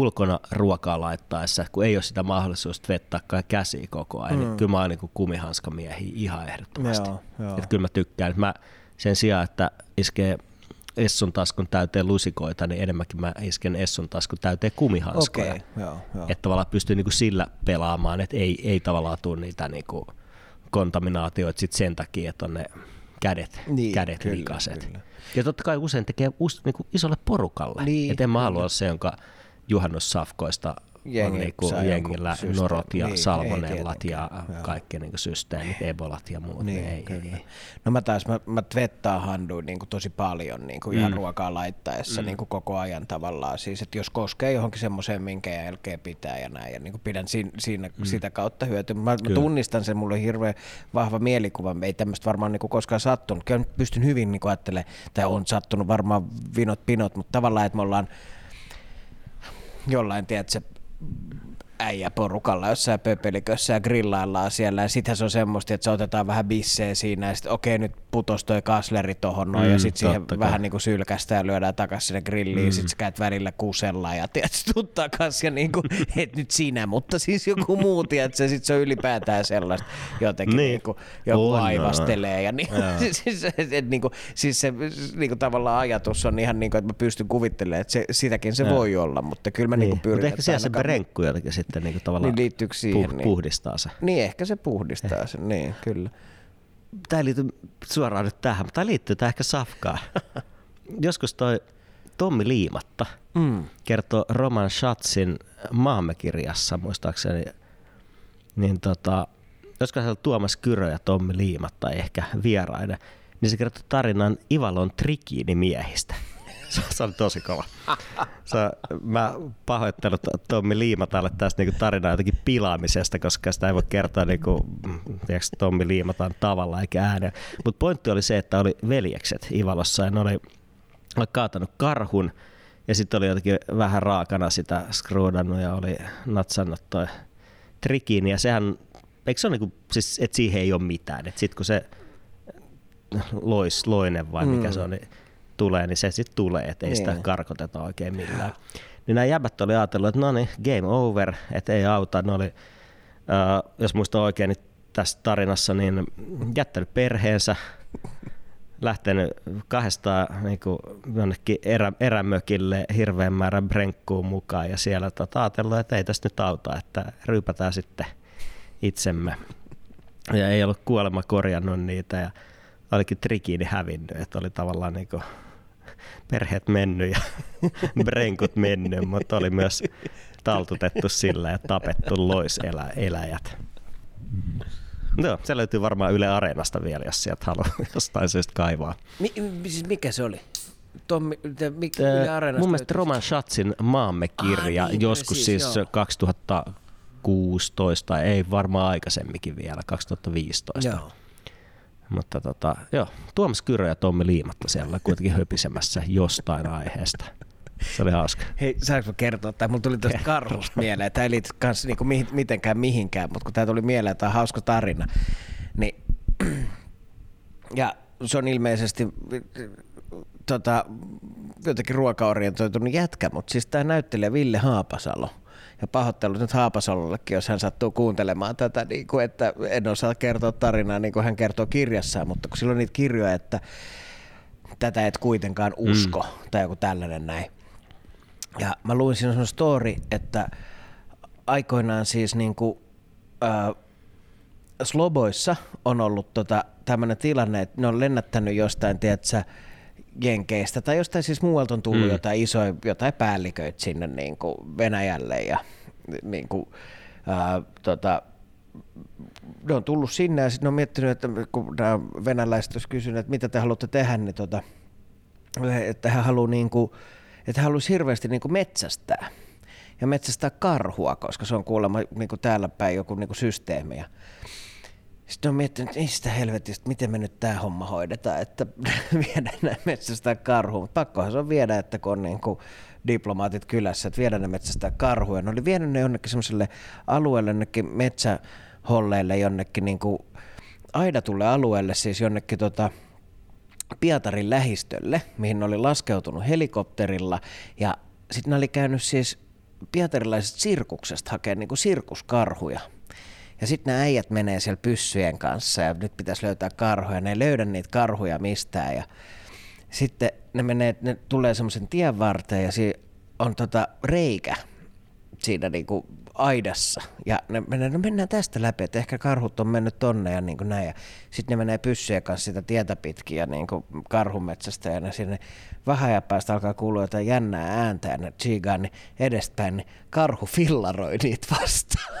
ulkona ruokaa laittaessa, kun ei ole sitä mahdollisuutta vettää käsiä koko ajan, mm. niin kyllä mä oon niin kuin kumihanskamiehiä ihan ehdottomasti. Joo, joo. Että kyllä mä tykkään. Että mä sen sijaan, että iskee Essun taskun täyteen lusikoita, niin enemmänkin mä isken Essun taskun täyteen kumihanskoja. Okei, joo, joo. Että tavallaan pystyy niinku sillä pelaamaan, että ei, ei tavallaan tule niitä niinku kontaminaatioita sit sen takia, että on ne kädet, Niin, kädet kyllä, likaset. kyllä. Ja totta kai usein tekee us, niinku isolle porukalle. Niin, että en mä halua se, jonka juhannussafkoista Jengi on niinku jengillä norot ja Niin, ei salmonellat ja joo. kaikki niinku systeemit, ebolat ja muut. Niin, ei, kyllä. ei. No mä taas, mä, mä tvettaan handuin niin kuin tosi paljon niin kuin ihan ruokaa laittaessa niin kuin koko ajan tavallaan. Siis, että jos koskee johonkin semmoiseen, minkä jälkeen pitää ja näin, ja niin kuin pidän siinä, siinä sitä kautta hyötyä. Mä, mä tunnistan sen, mulla on hirveän vahva mielikuva, ei tämmöistä varmaan niin kuin koskaan sattunut. Kyllä pystyn hyvin niin kuin ajattelemaan, tai on sattunut varmaan vinot pinot, mutta tavallaan, että me ollaan jollain, tiedätkö, äijä porukalla jossain pöpelikössä ja grillaillaan siellä ja sittenhän se on semmoista, että se otetaan vähän bissejä siinä ja sitten okei nyt putos toi kasleri tohon noin Mm, ja sitten siihen kai. vähän niinku sylkästään ja lyödään takaisin sinne grilliin mm. ja sitten sä käyt välillä kusella ja tiedätkö, tuut takas ja niinku, et nyt sinä, mutta siis joku muu, tiedätkö, sit se on ylipäätään sellaista jotenkin Niin. niinku, joku On, on. aivastelee ja niin, siis, et, et, niinku, siis se niinku, tavallaan ajatus on ihan niinku, että mä pystyn kuvittelemaan, että se, sitäkin se voi olla, mutta kyllä mä niinku Niin. pyrin, Mutta ehkä siellä se brenkku jotenkin sitten niinku tavallaan Niin liittyykö siihen, puh- niin? puhdistaa se. Niin, ehkä se puhdistaa sen, niin, kyllä. Tämä ei liity suoraan nyt tähän, mutta tämä liittyy tämä ehkä safkaan. Joskus toi Tommi Liimatta Mm. kertoo Roman Schatzin maamme kirjassa muistaakseni, niin tota, olisiko siellä Tuomas Kyrö ja Tommi Liimatta ehkä vieraina, niin se kertoo tarinan Ivalon trikiinimiehistä. Se, se oli tosi kova. Se, mä pahoittelut Tommi Liimatalle tästä niinku tarinaa jotenkin pilaamisesta, koska sitä ei voi kertoa niinku, tiedätkö, Tommi Liimatan tavalla eikä ääneen. Mutta pointti oli se, että oli veljekset Ivalossa ja ne oli, oli kaatanut karhun ja sitten oli jotenkin vähän raakana sitä skruudannut ja oli natsannut toi trikiin ja sehän, eikö se ole niinku, siis, että siihen ei ole mitään, että sitten kun se lois, loinen vai mikä Mm. se on, niin tulee, niin se sitten tulee, että ei Niin. sitä karkoteta oikein millään. Niin nämä jäbät oli ajatellut, että no niin, game over, että ei auta. Ne oli, äh, jos muistan oikein, niin tässä tarinassa niin jättänyt perheensä, lähtenyt kahdestaan niin kuin jonnekin erä, erämökille hirveän määrän brenkkuun mukaan ja siellä tota, ajatellut, että ei tästä nyt auta, että ryypätään sitten itsemme. Ja ei ollut kuolema korjannut niitä ja olikin trikiini hävinnyt, että oli tavallaan niin kuin perheet mennyt ja brenkut mennyt, mutta oli myös taltutettu sillä ja tapettu loiseläjät. Joo, se löytyy varmaan Yle Areenasta vielä, jos sieltä haluaa jostain syystä kaivaa. Mi- siis mikä se oli? Tommi, te, mi, Ää, Yle Areenasta Mun mielestä löytyy Roman Schatzin Maamme-kirja Ah, niin, joskus precis, siis joo. 2016, ei varmaan aikaisemminkin vielä, 2015. Joo. Mutta tota, joo, Tuomas Kyrö ja Tommi Liimatta siellä kuitenkin höpisemässä jostain aiheesta. Se oli hauska. Hei, saanko kertoa, tai mulla tuli tuosta karhusta mieleen, tämä ei liity kans niinku mihin, mitenkään mihinkään, mutta kun tämä tuli mieleen, että tämä on hauska tarina, niin ja se on ilmeisesti tota, jotenkin ruokaorientoitunut jätkä, mutta siis tämä näyttelijä Ville Haapasalo, ja pahoittelut nyt Haapasalollekin, jos hän sattuu kuuntelemaan tätä, niin kuin, että en osaa kertoa tarinaa niin kuin hän kertoo kirjassaan, mutta kun silloin niitä kirjoja, että tätä et kuitenkaan usko, mm. tai joku tällainen näin. Ja mä luin siinä semmoinen story, että aikoinaan siis niinku, ää, Sloboissa on ollut tota, tämmöinen tilanne, että ne on lennättänyt jostain, tiedätkö, Jenkeistä tai jostain siis muualta on tullut mm. Jotain isoja, jotain päälliköitä sinne niin kuin Venäjälle ja niin kuin, ää, tota, ne on tullut sinne ja sitten ne on miettinyt, että kun nämä venäläiset olisi kysynyt, että mitä te haluatte tehdä, niin tota, että he haluaa niin kuin, että haluaisi hirveästi niin kuin metsästää ja metsästää karhua, koska se on kuulemma niin kuin täällä päin joku niin kuin systeemi. Ja sitten on miettinyt, sitä helvetistä, miten me nyt tämä homma hoidetaan, että viedään nämä metsästää karhuun. Mutta pakkohan se on viedä, että kun on niin kuin diplomaatit kylässä, että viedään ne metsästää karhuja. Ne oli vienyt ne jonnekin semmoiselle alueelle, jonnekin metsäholleille, jonnekin niin kuin aidatulle alueelle, siis jonnekin tota, Pietarin lähistölle, mihin ne oli laskeutunut helikopterilla. Ja sitten ne oli käynyt siis pietarilaiset sirkuksesta hakemaan niin sirkuskarhuja. Ja sitten nämä äijät menee siellä pyssyjen kanssa ja nyt pitäisi löytää karhuja. Ne ei löydä niitä karhuja mistään. Ja sitten ne, menee, ne tulee semmoisen tien varteen ja siinä on tota reikä siinä niinku aidassa. Ja ne menee, no mennään tästä läpi, että ehkä karhut on mennyt tonne ja niin kuin näin. Ja sitten ne menee pyssyjen kanssa sitä tietä pitkin ja niin kuin karhumetsästä ja ne sinne vähän ajan päästä alkaa kuulua jotain jännää ääntä ja ne chigaan niin edespäin, niin karhu fillaroi niitä vastaan.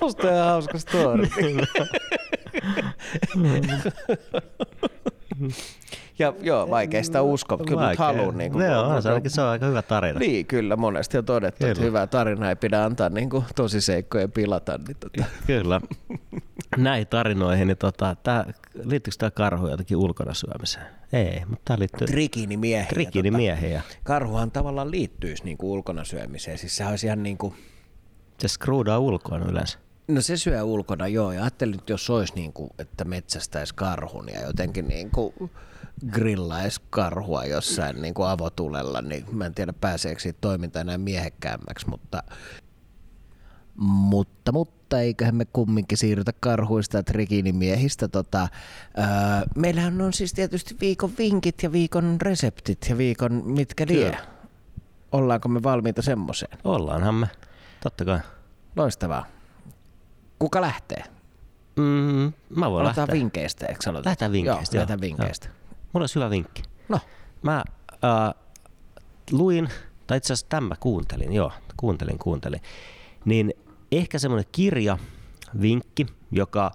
Musta on hauska story. ja joo, vaikeista uskoa, mutta kyllä mut haluan. Niin kuin, Joo, se, ainakin, se on aika hyvä tarina. Niin, kyllä, monesti on todettu, että Kyllä. hyvää tarinaa ei pidä antaa niin kuin, tosiseikkojen pilata. Niin tota. Kyllä. Näihin tarinoihin, niin tota, tää, liittyykö tämä karhu jotenkin ulkona syömiseen? Ei, mutta tämä liittyy Trikiinimiehiä. trikiinimiehiä. Tota, karhuhan tavallaan liittyisi niin kuin ulkona syömiseen. Siis sehän olisi ihan niin kuin, Se skruudaa ulkoon yleensä. No se syö ulkona, joo. Ja ajattelin, että jos olisi niin kuin, että metsästäisi karhun ja jotenkin niin kuin grillaisi karhua jossain niin kuin avotulella, niin mä en tiedä pääseekö siitä toiminta enää miehekkäämmäksi, mutta mutta, mutta eiköhän me kumminkin siirrytä karhuista ja trikiinimiehistä. Tota, öö, meillähän on siis tietysti viikon vinkit ja viikon reseptit ja viikon mitkä lie. Kyllä. Ollaanko me valmiita semmoiseen? Ollaanhan me, totta kai. Loistavaa. Kuka lähtee? Mm, mä voin Aloitetaan lähteä. vinkkeistä, eikö aloita? Lähdetään vinkkeistä, Joo, joo. lähdetään vinkkeistä. Mulla olisi hyvä vinkki. No, Mä äh, luin, tai itse asiassa tämä kuuntelin, joo, kuuntelin, kuuntelin. Niin ehkä semmoinen kirja, vinkki, joka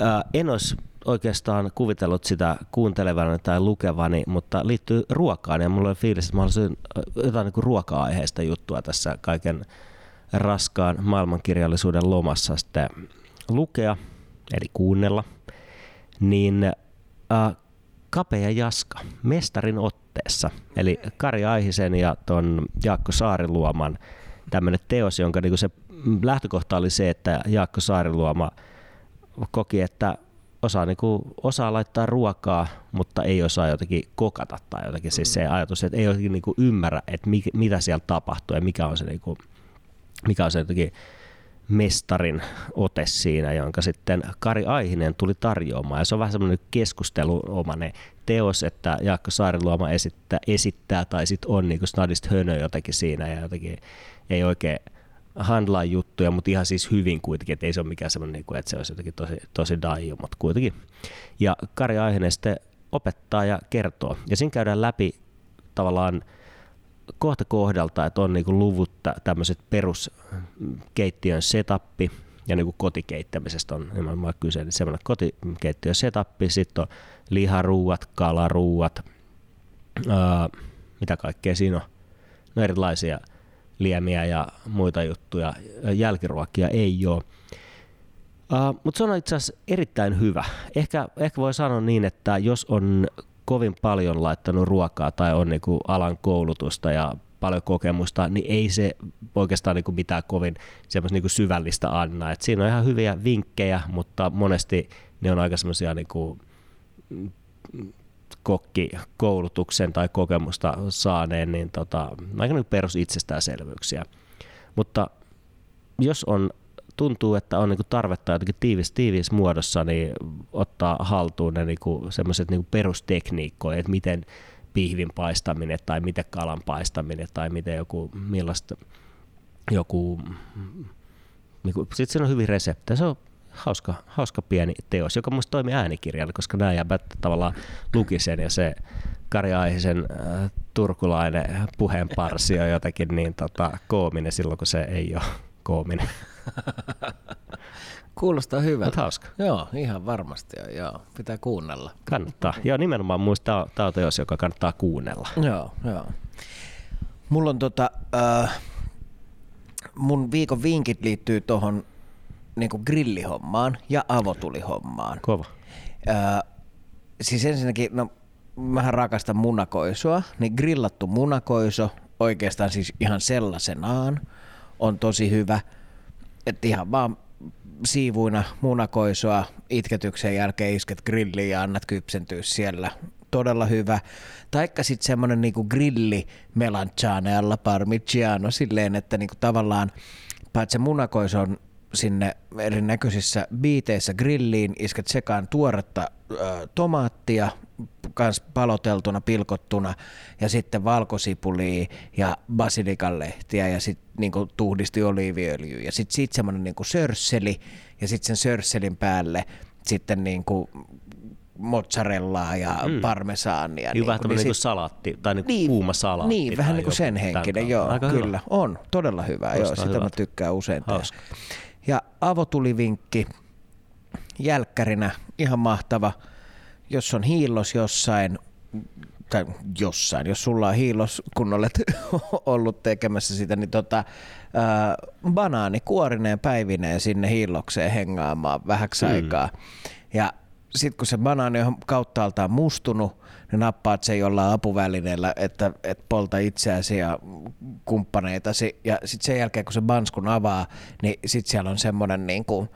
äh, en olisi oikeastaan kuvitellut sitä kuuntelevani tai lukevani, mutta liittyy ruokaan ja mulla oli fiilis, että mä haluaisin äh, jotain niin ruoka-aiheesta juttua tässä kaiken raskaan maailmankirjallisuuden lomassa sitten lukea, eli kuunnella, niin äh, Kapea Jaska, mestarin otteessa, eli Kari Aihisen ja ton Jaakko Saariluoman tämmöinen teos, jonka niinku se lähtökohta oli se, että Jaakko Saariluoma koki, että osaa, niinku, osaa laittaa ruokaa, mutta ei osaa jotenkin kokata tai jotenkin. Siis se ajatus, että ei jotenkin niinku ymmärrä, että mi, mitä siellä tapahtuu ja mikä on se, niinku, mikä on se jotenkin mestarin ote siinä, jonka sitten Kari Aihinen tuli tarjoamaan. Ja se on vähän semmoinen keskusteluomainen teos, että Jaakko Saariluoma esittää, esittää tai sitten on niin snadist hönö jotenkin siinä ja jotenkin ei oikein handlaa juttuja, mutta ihan siis hyvin kuitenkin, että ei se ole mikään semmoinen, niin kuin, että se olisi jotenkin tosi, tosi daiju, mutta kuitenkin. Ja Kari Aihinen sitten opettaa ja kertoo. Ja siinä käydään läpi tavallaan kohta kohdalta, että on niinku luvut tämmöiset peruskeittiön setappi ja niinku kotikeittämisestä on nimenomaan kyse, eli semmoinen kotikeittiön setappi, sitten on liharuuat, kalaruuat, ää, mitä kaikkea siinä on, no erilaisia liemiä ja muita juttuja, jälkiruokia ei ole. Uh, mutta se on itse asiassa erittäin hyvä. Ehkä, ehkä voi sanoa niin, että jos on kovin paljon laittanut ruokaa tai on niinku alan koulutusta ja paljon kokemusta, niin ei se oikeastaan niinku mitään kovin semmoista niinku syvällistä anna. Et siinä on ihan hyviä vinkkejä, mutta monesti ne on aika semmoisia niinku kokkikoulutuksen tai kokemusta saaneen, niin tota, aika niinku perus itsestäänselvyyksiä. Mutta jos on tuntuu, että on niinku tarvetta jotenkin tiivis, tiivis muodossa, niin ottaa haltuun ne niinku semmoiset niinku perustekniikkoja, että miten pihvin paistaminen tai miten kalan paistaminen tai miten joku, millaista joku, niinku, sitten siinä on hyvin reseptejä. Se on hauska, hauska pieni teos, joka muista toimii äänikirjalla, koska nämä jäbät tavallaan luki sen ja se Kari Aihisen äh, turkulainen puheenparsi on jotenkin niin tota, koominen silloin, kun se ei ole koominen. kuulostaa hyvältä. Mutta hauska. Joo, ihan varmasti. Joo, joo. pitää kuunnella. Kannattaa. Joo, nimenomaan muista tämä on teos, joka kannattaa kuunnella. Joo, joo. Mulla on tota, äh, mun viikon vinkit liittyy tuohon niinku grillihommaan ja avotulihommaan. Kova. Äh, siis ensinnäkin, no mähän rakastan munakoisoa, niin grillattu munakoiso oikeastaan siis ihan sellaisenaan on tosi hyvä. Että ihan vaan siivuina munakoisoa itketyksen jälkeen isket grilliin ja annat kypsentyä siellä. Todella hyvä. Taikka sitten semmoinen niinku grilli melanzane alla parmigiano silleen, että niinku tavallaan paitsi se munakoiso on sinne erinäköisissä biiteissä grilliin, isket sekaan tuoretta ö, tomaattia, kans paloteltuna, pilkottuna, ja sitten valkosipulia ja basilikanlehtiä ja sitten niinku tuhdisti oliiviöljyä. Ja sitten sit semmoinen niinku sörsseli, ja sitten sen sörsselin päälle sitten niinku mozzarellaa ja mm. parmesaania. Niin, vähän tämmöinen niin niin sit- salaatti, tai niin niin, kuuma salaatti. Niin, vähän niin kuin sen henkinen, joo, Aika kyllä. Hyvä. On, todella hyvä, joo, sitä mä hyvältä. tykkään usein tehdä. Ja avotulivinkki jälkkärinä, ihan mahtava. Jos on hiillos jossain, tai jossain, jos sulla on hiilos, kun olet ollut tekemässä sitä, niin tota, ää, banaani kuorineen päivineen sinne hiillokseen hengaamaan vähäksi mm. aikaa. Ja sitten kun se banaani on kauttaaltaan mustunut, niin nappaat sen jollain apuvälineellä, että et polta itseäsi ja kumppaneitasi. Ja sitten sen jälkeen, kun se banskun avaa, niin sitten siellä on semmoinen niin kuin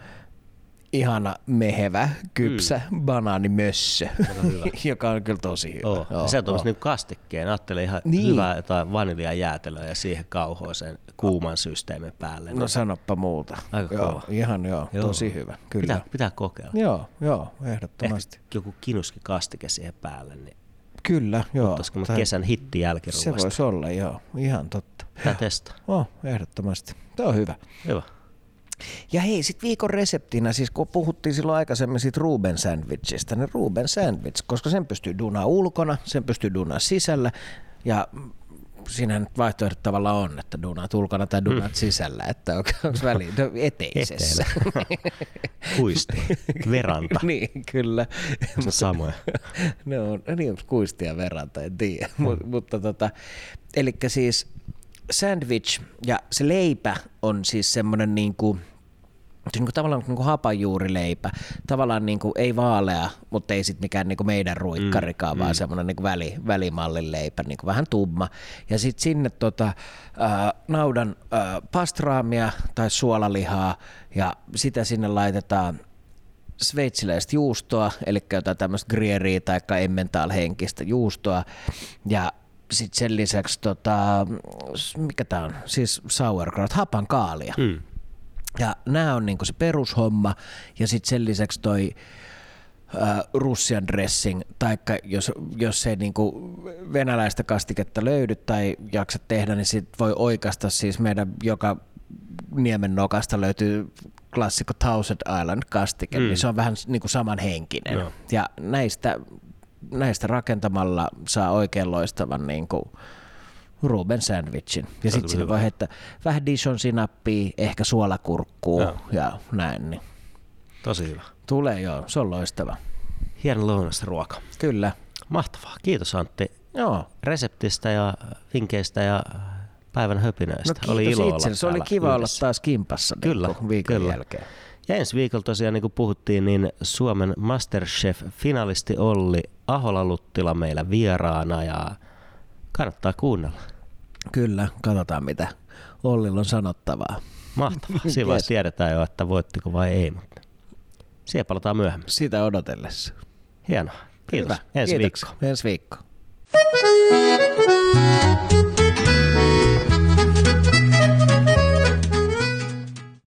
ihana, mehevä, kypsä mm. banaanimössö, joka on kyllä tosi hyvä. Oh. Joo, se on tuommoista joo. niin kastikkeen. Ajattelin ihan Niin. hyvää jotain vaniljajäätelöä ja siihen kauhoisen kuuman systeemin päälle. No sanoppa muuta. Aika joo, kova. Ihan joo, Joo. tosi hyvä. Kyllä. pitää, pitää kokeilla. Joo, joo, ehdottomasti. Ehkä joku kinuski kastike siihen päälle, niin Kyllä, joo. Tai- kesän hitti Se jälkiruuasta. voisi olla, joo. Ihan totta. Pitää testaa. Oh, ehdottomasti. Tämä on hyvä. Hyvä. Ja hei, sitten viikon reseptinä, siis kun puhuttiin silloin aikaisemmin siitä Ruben sandwichista, niin Ruben sandwich, koska sen pystyy dunaa ulkona, sen pystyy dunaa sisällä, ja siinä nyt vaihtoehdot tavallaan on, että duunaat ulkona tai duunaat mm. sisällä, että onko, onko väliin no, eteisessä. Kuisti, veranta. niin, kyllä. Se samoja. ne on, niin, kuisti ja veranta, en tiedä. Mm. Mut, mutta tota, eli siis sandwich ja se leipä on siis semmoinen niin kuin, niin kuin tavallaan niin kuin hapanjuurileipä, tavallaan niin kuin, ei vaalea, mutta ei sitten mikään niin kuin meidän ruikkarikaan, mm, vaan mm. semmoinen niin kuin väli, välimallin leipä, niin kuin vähän tumma. Ja sitten sinne tota, äh, naudan äh, pastraamia tai suolalihaa ja sitä sinne laitetaan sveitsiläistä juustoa, eli jotain tämmöistä grieria tai emmental-henkistä juustoa ja sitten sen lisäksi, tota, mikä tämä on, siis sauerkraut, hapankaalia. Mm ja nämä on niinku se perushomma ja sitten sen lisäksi toi äh, Russian dressing, tai jos, jos ei niinku venäläistä kastiketta löydy tai jaksa tehdä, niin sit voi oikasta siis meidän joka niemen nokasta löytyy klassikko Thousand Island kastike, niin mm. niin se on vähän niinku samanhenkinen. No. Ja näistä, näistä rakentamalla saa oikein loistavan niinku, Ruben sandwichin. Ja sitten sinne voi heittää vähän Dijon sinappia, ehkä suolakurkkuu ja, ja näin. Niin. Tosi hyvä. Tulee joo, se on loistava. Hieno ruoka. Kyllä. Mahtavaa. Kiitos Antti joo. reseptistä ja vinkkeistä ja päivän höpinöistä. No oli ilo itse. olla Se oli kiva yhdessä. olla taas kimpassa kyllä, viikon kyllä. jälkeen. Ja ensi viikolla tosiaan, niin kuin puhuttiin, niin Suomen Masterchef-finalisti Olli Ahola-Luttila meillä vieraana ja kannattaa kuunnella. Kyllä, katsotaan mitä Ollilla on sanottavaa. Mahtavaa. Silloin yes. tiedetään jo, että voittiko vai ei, mutta siellä palataan myöhemmin. Sitä odotellessa. Hienoa. Kiitos. Hyvä. Ensi Kiitoksia. viikko. Ensi viikko.